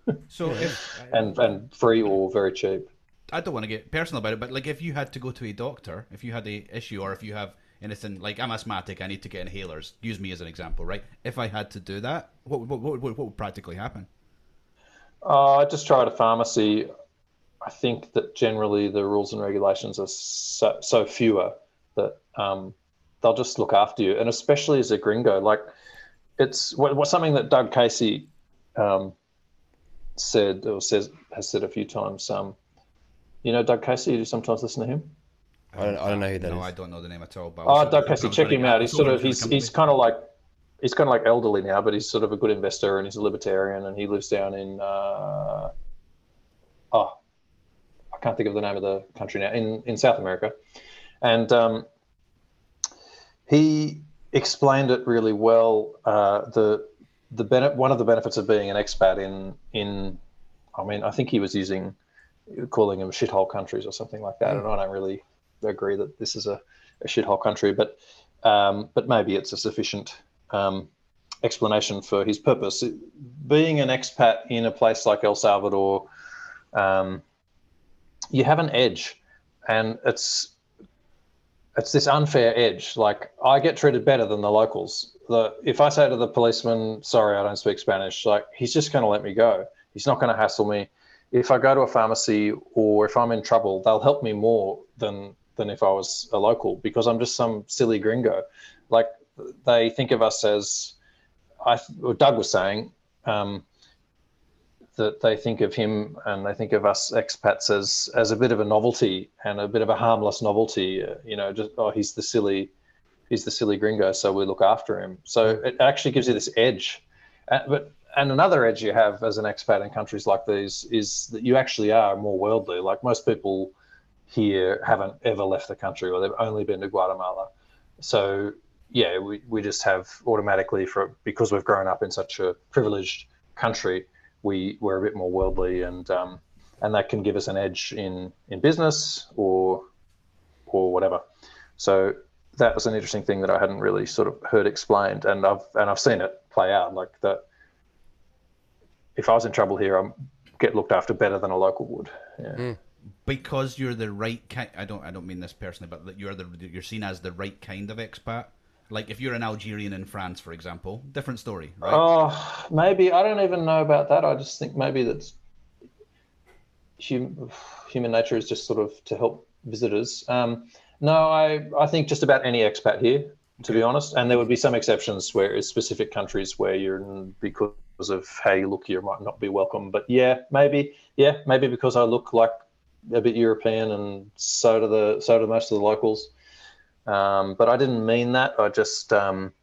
So if and and free or very cheap. I don't want to get personal about it, but like if you had to go to a doctor, if you had a issue, or if you have anything like I'm asthmatic, I need to get inhalers. Use me as an example, right? If I had to do that, what what what, what, would practically happen? Uh, I just tried a pharmacy. I think that generally the rules and regulations are so, so fewer that um, they'll just look after you, and especially as a gringo, like it's what, what something that Doug Casey um, said or says has said a few times. Um, you know, Doug Casey. You sometimes listen to him. I don't, I don't know who that no, is. I don't know the name at all. But I was Oh, hoping- Doug I Casey, was check gonna him get- out. I He's was sort of the he's he's kind of like he's kind of like elderly now, but he's sort of a good investor and he's a libertarian and he lives down in uh, oh I can't think of the name of the country now in in South America, and um, he explained it really well. Uh, the the bene- one of the benefits of being an expat in in I mean I think he was using calling them shithole countries or something like that, and I don't really agree that this is a, a shithole country, but um, but maybe it's a sufficient um, explanation for his purpose. Being an expat in a place like El Salvador, um, you have an edge, and it's it's this unfair edge. Like I get treated better than the locals. The if I say to the policeman, "Sorry, I don't speak Spanish," like he's just going to let me go. He's not going to hassle me. If I go to a pharmacy or if I'm in trouble, they'll help me more than than if I was a local because I'm just some silly gringo. Like they think of us as I or Doug was saying um, that they think of him and they think of us expats as as a bit of a novelty and a bit of a harmless novelty. Uh, you know, just oh he's the silly he's the silly gringo, so we look after him. So it actually gives you this edge. Uh, but and another edge you have as an expat in countries like these is that you actually are more worldly. Like most people here haven't ever left the country or they've only been to Guatemala. So yeah, we, we just have automatically for because we've grown up in such a privileged country, we we're a bit more worldly and um, and that can give us an edge in in business or or whatever. So that was an interesting thing that I hadn't really sort of heard explained, and I've and I've seen it play out like that. If I was in trouble here, I get looked after better than a local would. Yeah. Because you're the right kind. I don't. I don't mean this personally, but that you're the you're seen as the right kind of expat. Like if you're an Algerian in France, for example, different story, right? Oh, maybe I don't even know about that. I just think maybe that's hum, human nature is just sort of to help visitors. Um, no, I I think just about any expat here, to be honest. And there would be some exceptions where it's specific countries where you're because of how you look, you might not be welcome. But yeah, maybe yeah, maybe because I look like a bit European, and so do the so do most of the locals. Um, but I didn't mean that. I just um,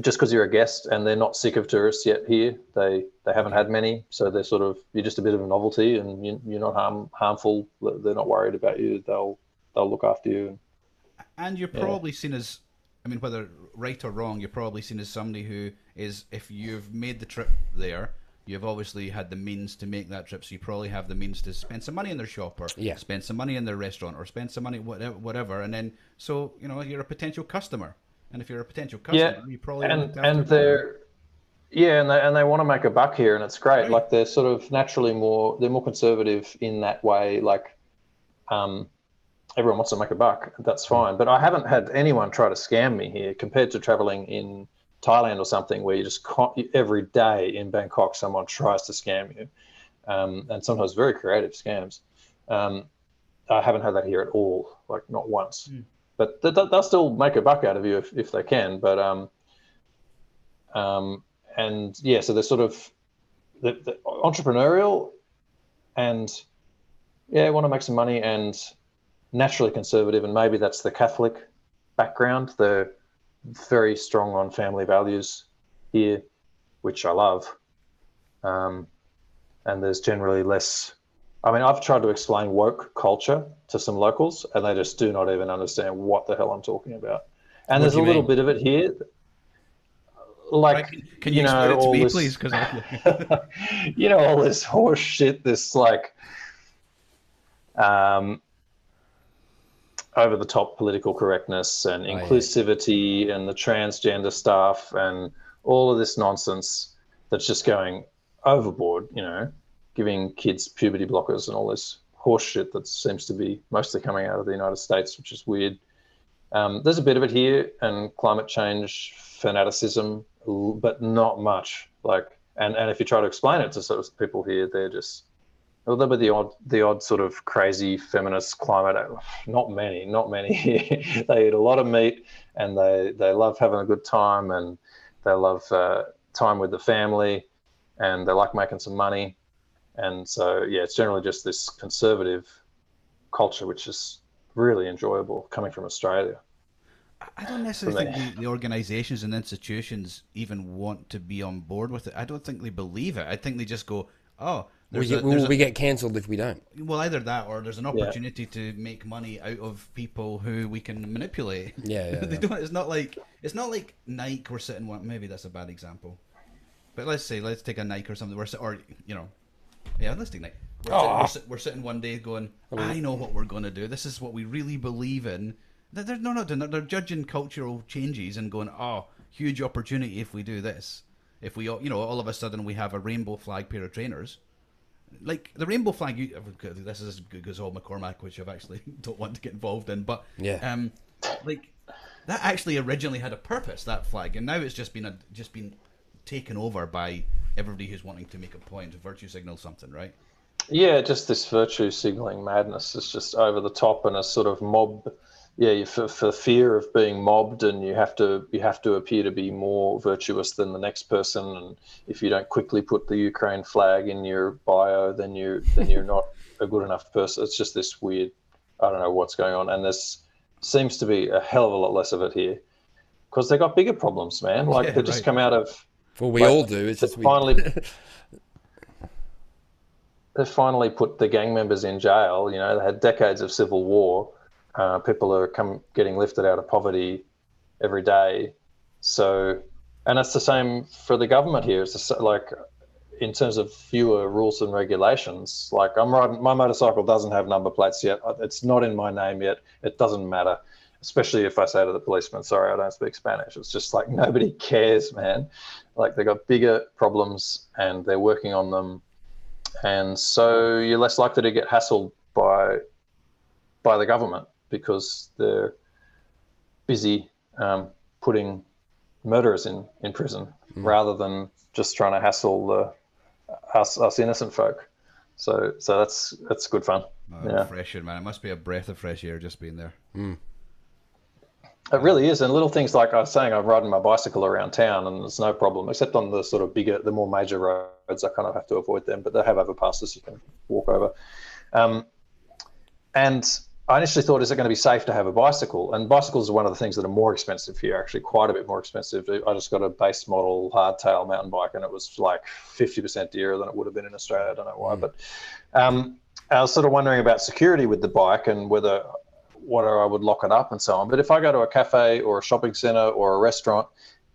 just because you're a guest and they're not sick of tourists yet here, they they haven't had many, so they're sort of you're just a bit of a novelty, and you, you're not harm, harmful. They're not worried about you. They'll they'll look after you. And you're probably seen as, I mean, whether right or wrong, you're probably seen as somebody who is, if you've made the trip there, you've obviously had the means to make that trip, so you probably have the means to spend some money in their shop or Yeah. spend some money in their restaurant or spend some money whatever, whatever, and then so you know you're a potential customer, and if you're a potential customer, Yeah, you probably and and they're yeah, and they and they want to make a buck here, and it's great. Right. Like they're sort of naturally more they're more conservative in that way. Like, um, everyone wants to make a buck. That's fine, but I haven't had anyone try to scam me here compared to traveling in Thailand or something where you just every day in Bangkok someone tries to scam you, um, and sometimes very creative scams. Um, I haven't had that here at all, like not once. But th- th- they'll still make a buck out of you if, if they can. But um, um, and yeah, so they're sort of the, the entrepreneurial and yeah, want to make some money and naturally conservative, and maybe that's the Catholic background. They're very strong on family values here, which I love. Um, and there's generally less I mean, I've tried to explain woke culture to some locals, and they just do not even understand what the hell I'm talking about. And What there's a you little bit of it here, like Right, can, can you, you explain know, it to all me, this- please? Because you know all this horse shit, this like um, over the top political correctness and yeah. inclusivity and the transgender stuff and all of this nonsense that's just going overboard. You know, giving kids puberty blockers and all this horseshit that seems to be mostly coming out of the United States, which is weird. Um, there's a bit of it here, and climate change fanaticism, but not much. Like, and, and if you try to explain it to sort of people here, they're just well, there were the odd, the odd sort of crazy feminist climate. Not many, not many here. they eat a lot of meat, and they they love having a good time, and they love uh, time with the family, and they like making some money, and so yeah, it's generally just this conservative culture, which is really enjoyable coming from Australia. I don't necessarily think the, the organisations and institutions even want to be on board with it. I don't think they believe it. I think they just go, "Oh, We get, a, there's will a- we get cancelled if we don't? well, either that or there's an opportunity to make money out of people who we can manipulate. Yeah, yeah, they yeah. don't. It's not like it's not like Nike. We're sitting one. Maybe that's a bad example, but let's say let's take a Nike or something. We're or you know, yeah, let's take Nike. We're, sitting, we're, we're sitting one day going, I know what we're going to do. This is what we really believe in. They're, they're not doing. They're judging cultural changes and going, oh, huge opportunity if we do this. If we, you know, all of a sudden we have a rainbow flag pair of trainers like the rainbow flag. You, this is Gazelle McCormack, which I've actually don't want to get involved in, but Yeah. um, like that actually originally had a purpose that flag, and now it's just been a, just been taken over by everybody who's wanting to make a point, virtue signal something, right? Yeah, just this virtue signaling madness is just over the top and a sort of mob. Yeah, for, for fear of being mobbed, and you have to you have to appear to be more virtuous than the next person. And if you don't quickly put the Ukraine flag in your bio, then you then you're not a good enough person. It's just this weird. I don't know what's going on, and this seems to be a hell of a lot less of it here because they got bigger problems, man. Like Yeah, they just right. come out of Well, we Like, all do. It's just finally they finally put the gang members in jail. You know, they had decades of civil war. Uh, people are come getting lifted out of poverty every day. So, and it's the same for the government here. It's s- like in terms of fewer rules and regulations. Like I'm riding, my motorcycle doesn't have number plates yet. It's not in my name yet. It doesn't matter. Especially if I say to the policeman, "Sorry, I don't speak Spanish." It's just like nobody cares, man. Like they got bigger problems and they're working on them, and so you're less likely to get hassled by by the government because they're busy um, putting murderers in, in prison rather than just trying to hassle the, us us innocent folk. So so that's that's good fun. Oh, Yeah. Fresh air, man. It must be a breath of fresh air just being there. It really is, and little things like I was saying, I'm riding my bicycle around town, and it's no problem, except on the sort of bigger, the more major roads. I kind of have to avoid them, but they have overpasses you can walk over. Um, and I initially thought, is it going to be safe to have a bicycle? And bicycles are one of the things that are more expensive here, actually, quite a bit more expensive. I just got a base model hardtail mountain bike, and it was like 50% dearer than it would have been in Australia. I don't know why, but um, I was sort of wondering about security with the bike and whether whether I would lock it up and so on. But if I go to a cafe or a shopping center or a restaurant,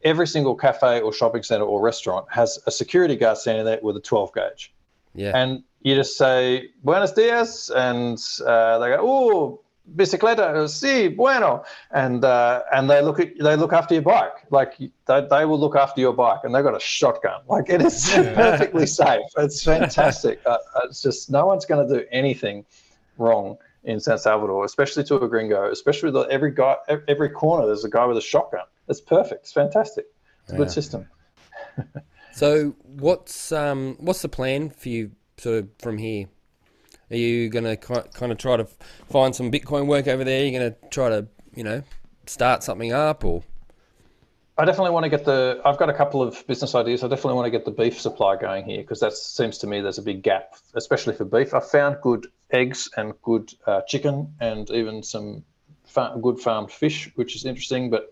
every single cafe or shopping center or restaurant has a security guard standing there with a 12 gauge. yeah. And you just say, Buenos dias. And uh, they go, Oh, bicicleta, sí, bueno. And, uh, and they look at, they look after your bike. Like they, they will look after your bike and they've got a shotgun. Like it is perfectly safe. It's fantastic. Uh, it's just, no one's going to do anything wrong in San Salvador, especially to a gringo, especially with every guy, every corner, there's a guy with a shotgun. It's perfect. It's fantastic. It's a good system. So what's um what's the plan for you sort of from here? Are you gonna ki- kind of try to find some Bitcoin work over there? You're gonna try to you know start something up or I definitely want to get the. I've got a couple of business ideas. I definitely want to get the beef supply going here because that seems to me there's a big gap, especially for beef. I found good eggs and good uh, chicken and even some fa- good farmed fish, which is interesting. But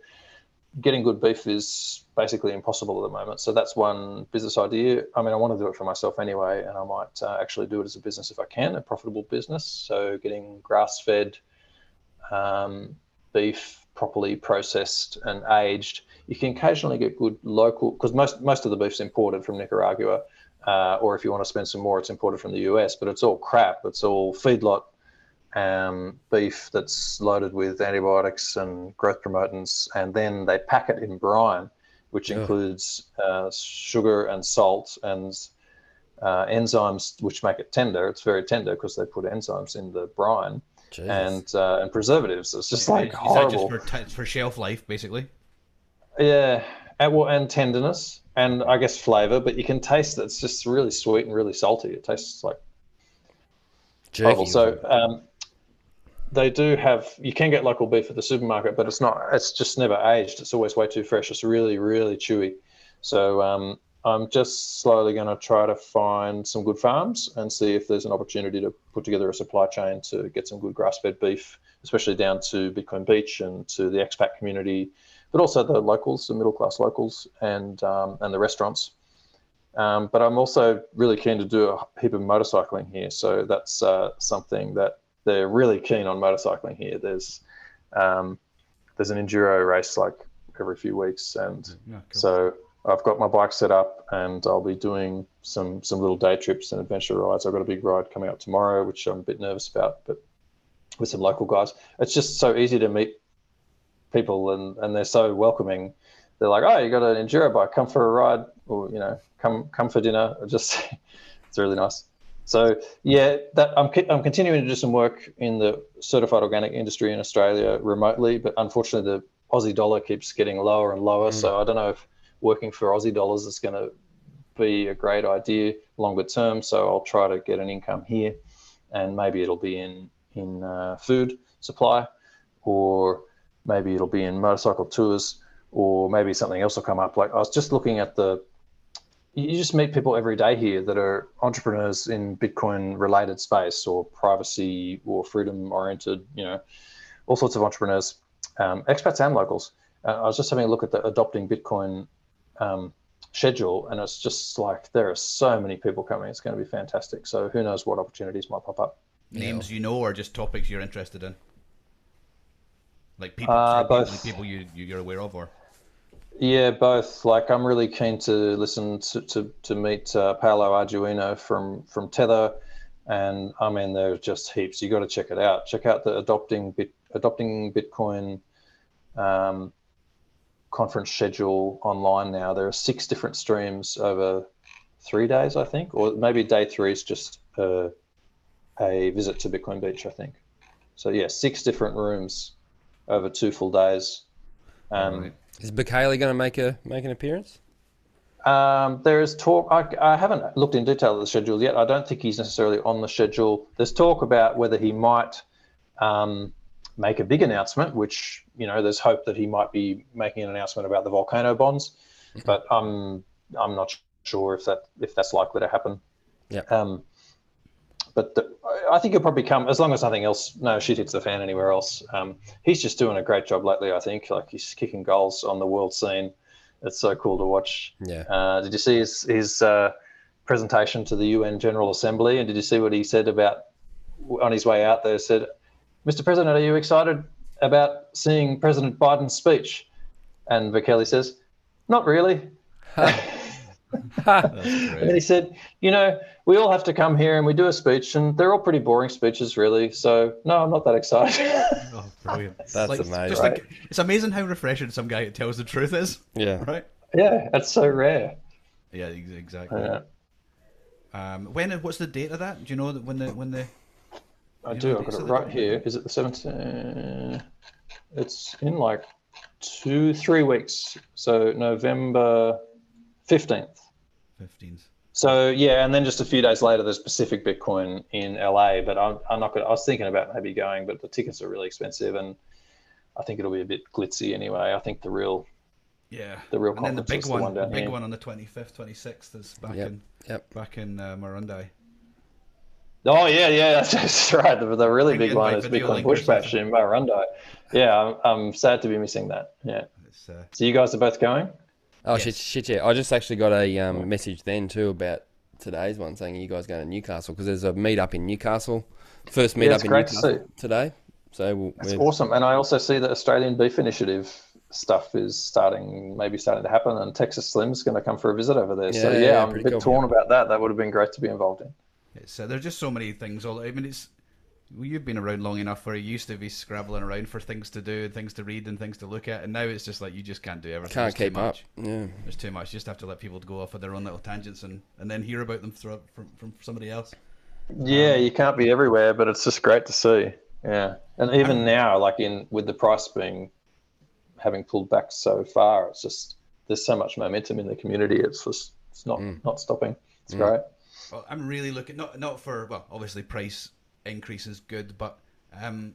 getting good beef is basically impossible at the moment. So that's one business idea. I mean, I want to do it for myself anyway, and I might uh, actually do it as a business if I can, a profitable business. So getting grass fed um, beef properly processed and aged. You can occasionally get good local because most most of the beef's imported from Nicaragua, uh, or if you want to spend some more, it's imported from the US. But it's all crap. It's all feedlot um, beef that's loaded with antibiotics and growth promotants, and then they pack it in brine, which Yeah. includes uh, sugar and salt and uh, enzymes, which make it tender. It's very tender because they put enzymes in the brine Jesus. and uh, and preservatives. It's just like Is that horrible. just for, t- for shelf life, basically? Yeah, and, well, and tenderness, and I guess flavor. But you can taste that it's just really sweet and really salty. It tastes like Jerky. horrible. So um, they do have. You can get local beef at the supermarket, but it's not. It's just never aged. It's always way too fresh. It's really really chewy. So um, I'm just slowly going to try to find some good farms and see if there's an opportunity to put together a supply chain to get some good grass-fed beef, especially down to Bitcoin Beach and to the expat community, but also the locals, the middle-class locals, and um, and the restaurants. Um, but I'm also really keen to do a heap of motorcycling here, so that's uh, something that they're really keen on motorcycling here. There's um, there's an enduro race like every few weeks, and Yeah, cool. so I've got my bike set up, and I'll be doing some some little day trips and adventure rides. I've got a big ride coming up tomorrow, which I'm a bit nervous about, but with some local guys, it's just so easy to meet people, and and they're so welcoming. They're like, "Oh, you got an enduro bike? Come for a ride, or you know, come come for dinner." Or just it's really nice. So yeah, that I'm I'm continuing to do some work in the certified organic industry in Australia remotely, but unfortunately the Aussie dollar keeps getting lower and lower. So I don't know if working for Aussie dollars is going to be a great idea longer term. So I'll try to get an income here, and maybe it'll be in in uh, food supply, or maybe it'll be in motorcycle tours, or maybe something else will come up. Like I was just looking at the you just meet people every day here that are entrepreneurs in Bitcoin related space or privacy or freedom oriented, you know, all sorts of entrepreneurs, um, expats and locals. Uh, I was just having a look at the adopting Bitcoin um, schedule, and it's just like there are so many people coming. It's going to be fantastic. So who knows what opportunities might pop up. Names you know or just topics you're interested in? Like people, Uh, people, both. people you- you're aware of, or Yeah, both. Like, I'm really keen to listen to to, to meet uh, Paolo Ardoino from from Tether, and I mean, there's just heaps. You got to check it out. Check out the adopting bit adopting Bitcoin um, conference schedule online now. There are six different streams over three days, I think, or maybe day three is just uh, a visit to Bitcoin Beach, I think. So yeah, six different rooms over two full days. Um, Right. Is Bukele going to make a make an appearance? Um, there is talk. I, I haven't looked in detail at the schedule yet. I don't think he's necessarily on the schedule. There's talk about whether he might um, make a big announcement, which you know, there's hope that he might be making an announcement about the volcano bonds, but I'm I'm not sure if that if that's likely to happen. Yeah. Um, but the, I think he'll probably come as long as nothing else, no shit hits the fan anywhere else. Um, he's just doing a great job lately. I think like he's kicking goals on the world scene. It's so cool to watch. Yeah. Uh, did you see his his uh, presentation to the UN General Assembly? And did you see what he said about on his way out there? Said, "Mr. President, are you excited about seeing President Biden's speech?" And Bukele says, "Not really." And then he said, "You know, we all have to come here and we do a speech, and they're all pretty boring speeches, really. So no, I'm not that excited." Oh, brilliant. That's Like, amazing. Just like, it's amazing how refreshing some guy who tells the truth is, Yeah. right? yeah, that's so rare. Yeah, exactly. Yeah, Um, when? What's the date of that? Do you know that when the when the? I do. I've got it right don't- here. Is it the 17th? It's in like two, three weeks. So November 15th. Fifteenth. So yeah, and then just a few days later, there's Pacific Bitcoin in LA. But I'm, I'm not gonna. I was thinking about maybe going, but the tickets are really expensive, and I think it'll be a bit glitzy anyway. I think the real, Yeah. the real And then the big one, the one down the big here. one on the twenty fifth, twenty sixth is back Yep. in Yep. back in uh, Marundi. Oh yeah, yeah, that's, that's right. The, the really big one is Bitcoin link or Bush Bash in Marundi. Yeah, I'm, I'm sad to be missing that. Yeah. It's, uh, So you guys are both going? Oh Yes. shit, shit, yeah. I just actually got a um, message then too about today's one saying you guys going to Newcastle because there's a meet up in Newcastle. First meet Yeah, up it's in great to Newcastle see. today. So we'll, It's awesome. And I also see that Australian Beef Initiative stuff is starting, maybe starting to happen, and Texas Slim's going to come for a visit over there. so Yeah, yeah, yeah, I'm a bit cool. torn about that. That would have been great to be involved in. it's uh, there's just so many things. All I mean, it's well, you've been around long enough where you used to be scrabbling around for things to do, and things to read, and things to look at, and now it's just like you just can't do everything. can't There's too keep up. much. Yeah. There's too much. You just have to let people go off of their own little tangents and, and then hear about them through, from from somebody else. Yeah, um, you can't be everywhere, but it's just great to see. Yeah, and even now, like in with the price being having pulled back so far, it's just there's so much momentum in the community. It's just it's not hmm. not stopping. It's hmm. great. Well, I'm really looking not not for well, obviously price increase is good, but um,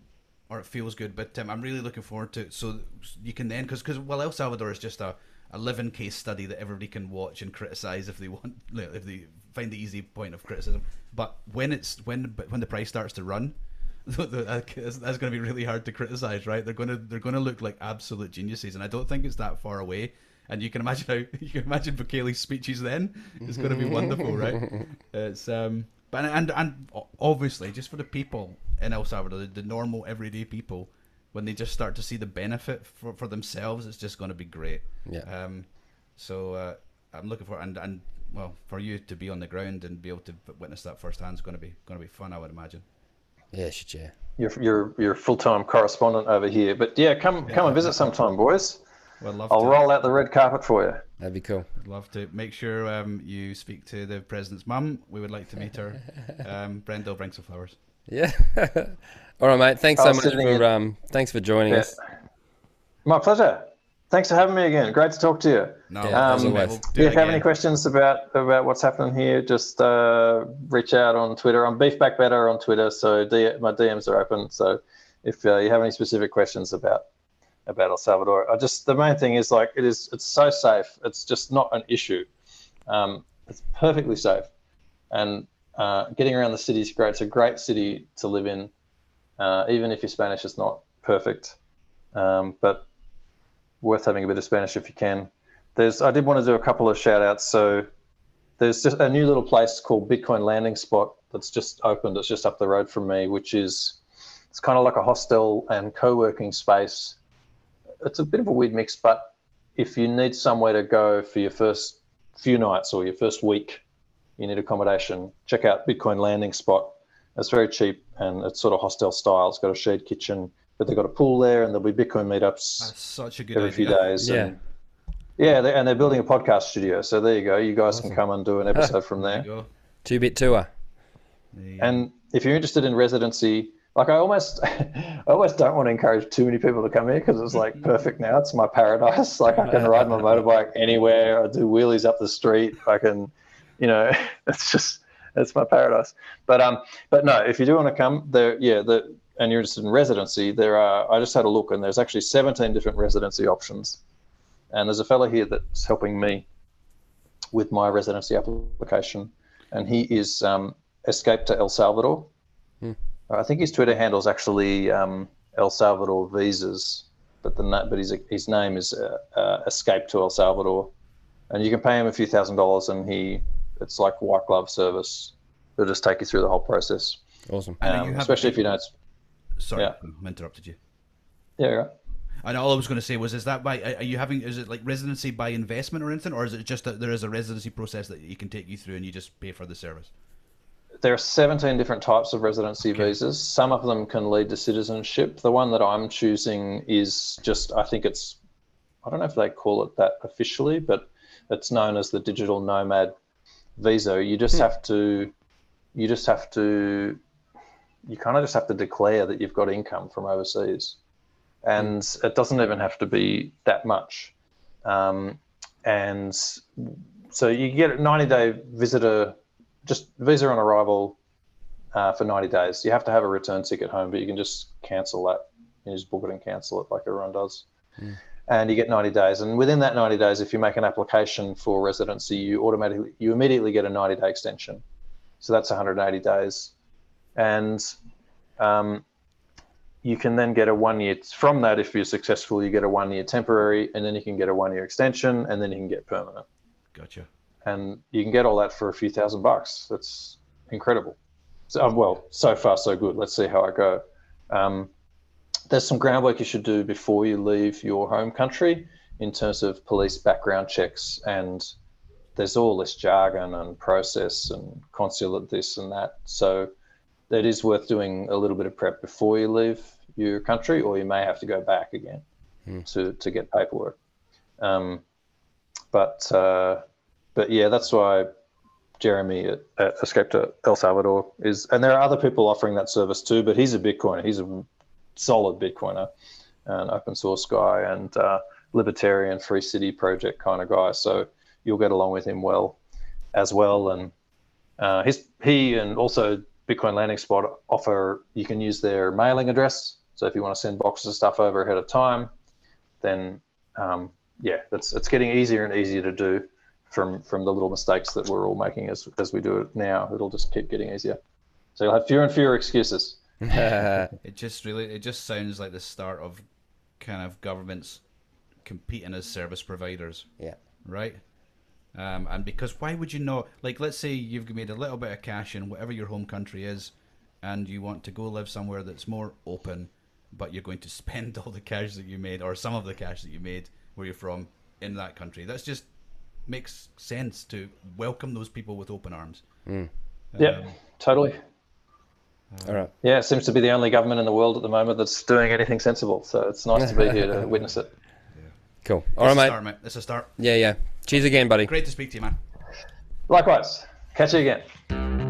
or it feels good, but um, I'm really looking forward to it. So you can then because because well, El Salvador is just a a living case study that everybody can watch and criticize if they want if they find the easy point of criticism. But when it's when when the price starts to run. That's going to be really hard to criticize, right? They're going to they're going to look like absolute geniuses, and I don't think it's that far away. And you can imagine how you can imagine Bukele's speeches then. It's going to be wonderful, right? It's um, but and and obviously just for the people in El Salvador, the, the normal everyday people, when they just start to see the benefit for, for themselves, it's just going to be great. Yeah. Um, so uh, I'm looking for and and well for you to be on the ground and be able to witness that firsthand is going to be going to be fun, I would imagine. Yeah, shit, yeah. You're you're you're full time correspondent over here, but yeah, come come and visit sometime, boys. Well, love I'll to. roll out the red carpet for you. That'd be cool. I'd love to make sure um, you speak to the president's mum. We would like to meet her. Um, Brenda will bring some flowers. Yeah. All right, mate. Thanks so I'll much send you- for um. Thanks for joining Yeah. us. My pleasure. Thanks for having me again. Great to talk to you. No, Yeah, as we'll- we'll do Um, Yeah, it if you have any questions about about what's happening here, just uh, reach out on Twitter. I'm Beefback Better on Twitter, so D- my DMs are open. So if uh, you have any specific questions about about El Salvador, I just the main thing is like it is it's so safe. It's just not an issue. Um, it's perfectly safe, and uh, getting around the city is great. It's a great city to live in, uh, even if your Spanish is not perfect. Um, but worth having a bit of Spanish if you can. There's I did want to do a couple of shout outs. So there's just a new little place called Bitcoin Landing Spot that's just opened. It's just up the road from me, which is it's kind of like a hostel and co-working space. It's a bit of a weird mix, but if you need somewhere to go for your first few nights or your first week, you need accommodation, check out Bitcoin Landing Spot. It's very cheap and it's sort of hostel style. It's got a shared kitchen, but they've got a pool there and there'll be Bitcoin meetups That's such a good every few days. Yeah. And, yeah, they, and they're building a podcast studio. So there you go. You guys can come and do an episode from There there. Two bit tour. There And if you're interested in residency, like I almost, I almost don't want to encourage too many people to come here because it's like perfect now. It's my paradise. Like I can ride my motorbike anywhere. I do wheelies up the street. I can, you know, it's just it's my paradise. But um, but no, if you do want to come, there, yeah, the and you're interested in residency, there are. I just had a look, and there's actually 17 different residency options. And there's a fellow here that's helping me with my residency application, and he is um, escaped to El Salvador. I think his Twitter handle is actually um, El Salvador visas, but the but his his name is uh, uh, Escape to El Salvador, and you can pay him a few thousand dollars, and he it's like white glove service. He'll just take you through the whole process, Awesome. And um, you have- especially if you don't. Sorry, Yeah. I interrupted you. Yeah, right. And all I was going to say was, is that by are you having is it like residency by investment or anything, or is it just that there is a residency process that you can take you through and you just pay for the service? There are 17 different types of residency visas. Some of them can lead to citizenship. The one that I'm choosing is just, I think it's, I don't know if they call it that officially, but it's known as the digital nomad visa. You just have to, you just have to, you kind of just have to declare that you've got income from overseas. And it doesn't even have to be that much. Um, and so you get a 90 day visitor just visa on arrival uh, for 90 days. You have to have a return ticket home, but you can just cancel that. You just book it and cancel it like everyone does. And you get 90 days. And within that 90 days, if you make an application for residency, you automatically, you immediately get a 90 day extension. So that's 180 days. And um, you can then get a one year from that. If you're successful, you get a one year temporary, and then you can get a one year extension, and then you can get permanent. Gotcha. And you can get all that for a few thousand bucks. That's incredible. So, um, well, so far so good. Let's see how I go. Um, there's some groundwork you should do before you leave your home country in terms of police background checks and there's all this jargon and process and consulate this and that. So it is worth doing a little bit of prep before you leave your country, or you may have to go back again to, to get paperwork. Um, but uh, but yeah, that's why Jeremy at, at to El Salvador is, and there are other people offering that service too. But he's a Bitcoiner. He's a solid Bitcoiner, an open source guy, and uh, libertarian free city project kind of guy. So you'll get along with him well as well. And uh, his he and also Bitcoin Landing Spot offer you can use their mailing address. So if you want to send boxes of stuff over ahead of time, then um, yeah, it's it's getting easier and easier to do from from the little mistakes that we're all making as as we do it now. It'll just keep getting easier. So you'll have fewer and fewer excuses. It just really it just sounds like the start of kind of governments competing as service providers, yeah. right? Um, and because why would you not? Like, let's say you've made a little bit of cash in whatever your home country is, and you want to go live somewhere that's more open, but you're going to spend all the cash that you made or some of the cash that you made where you're from in that country. That's just makes sense to welcome those people with open arms. Hmm. Um, yeah, totally. Uh, All right. Yeah, it seems to be the only government in the world at the moment that's doing anything sensible. So it's nice to be here to witness it. Cool. All That's right, mate. start, mate. That's a start. Yeah, yeah. Cheers again, buddy. Great to speak to you, man. Likewise. Catch you again.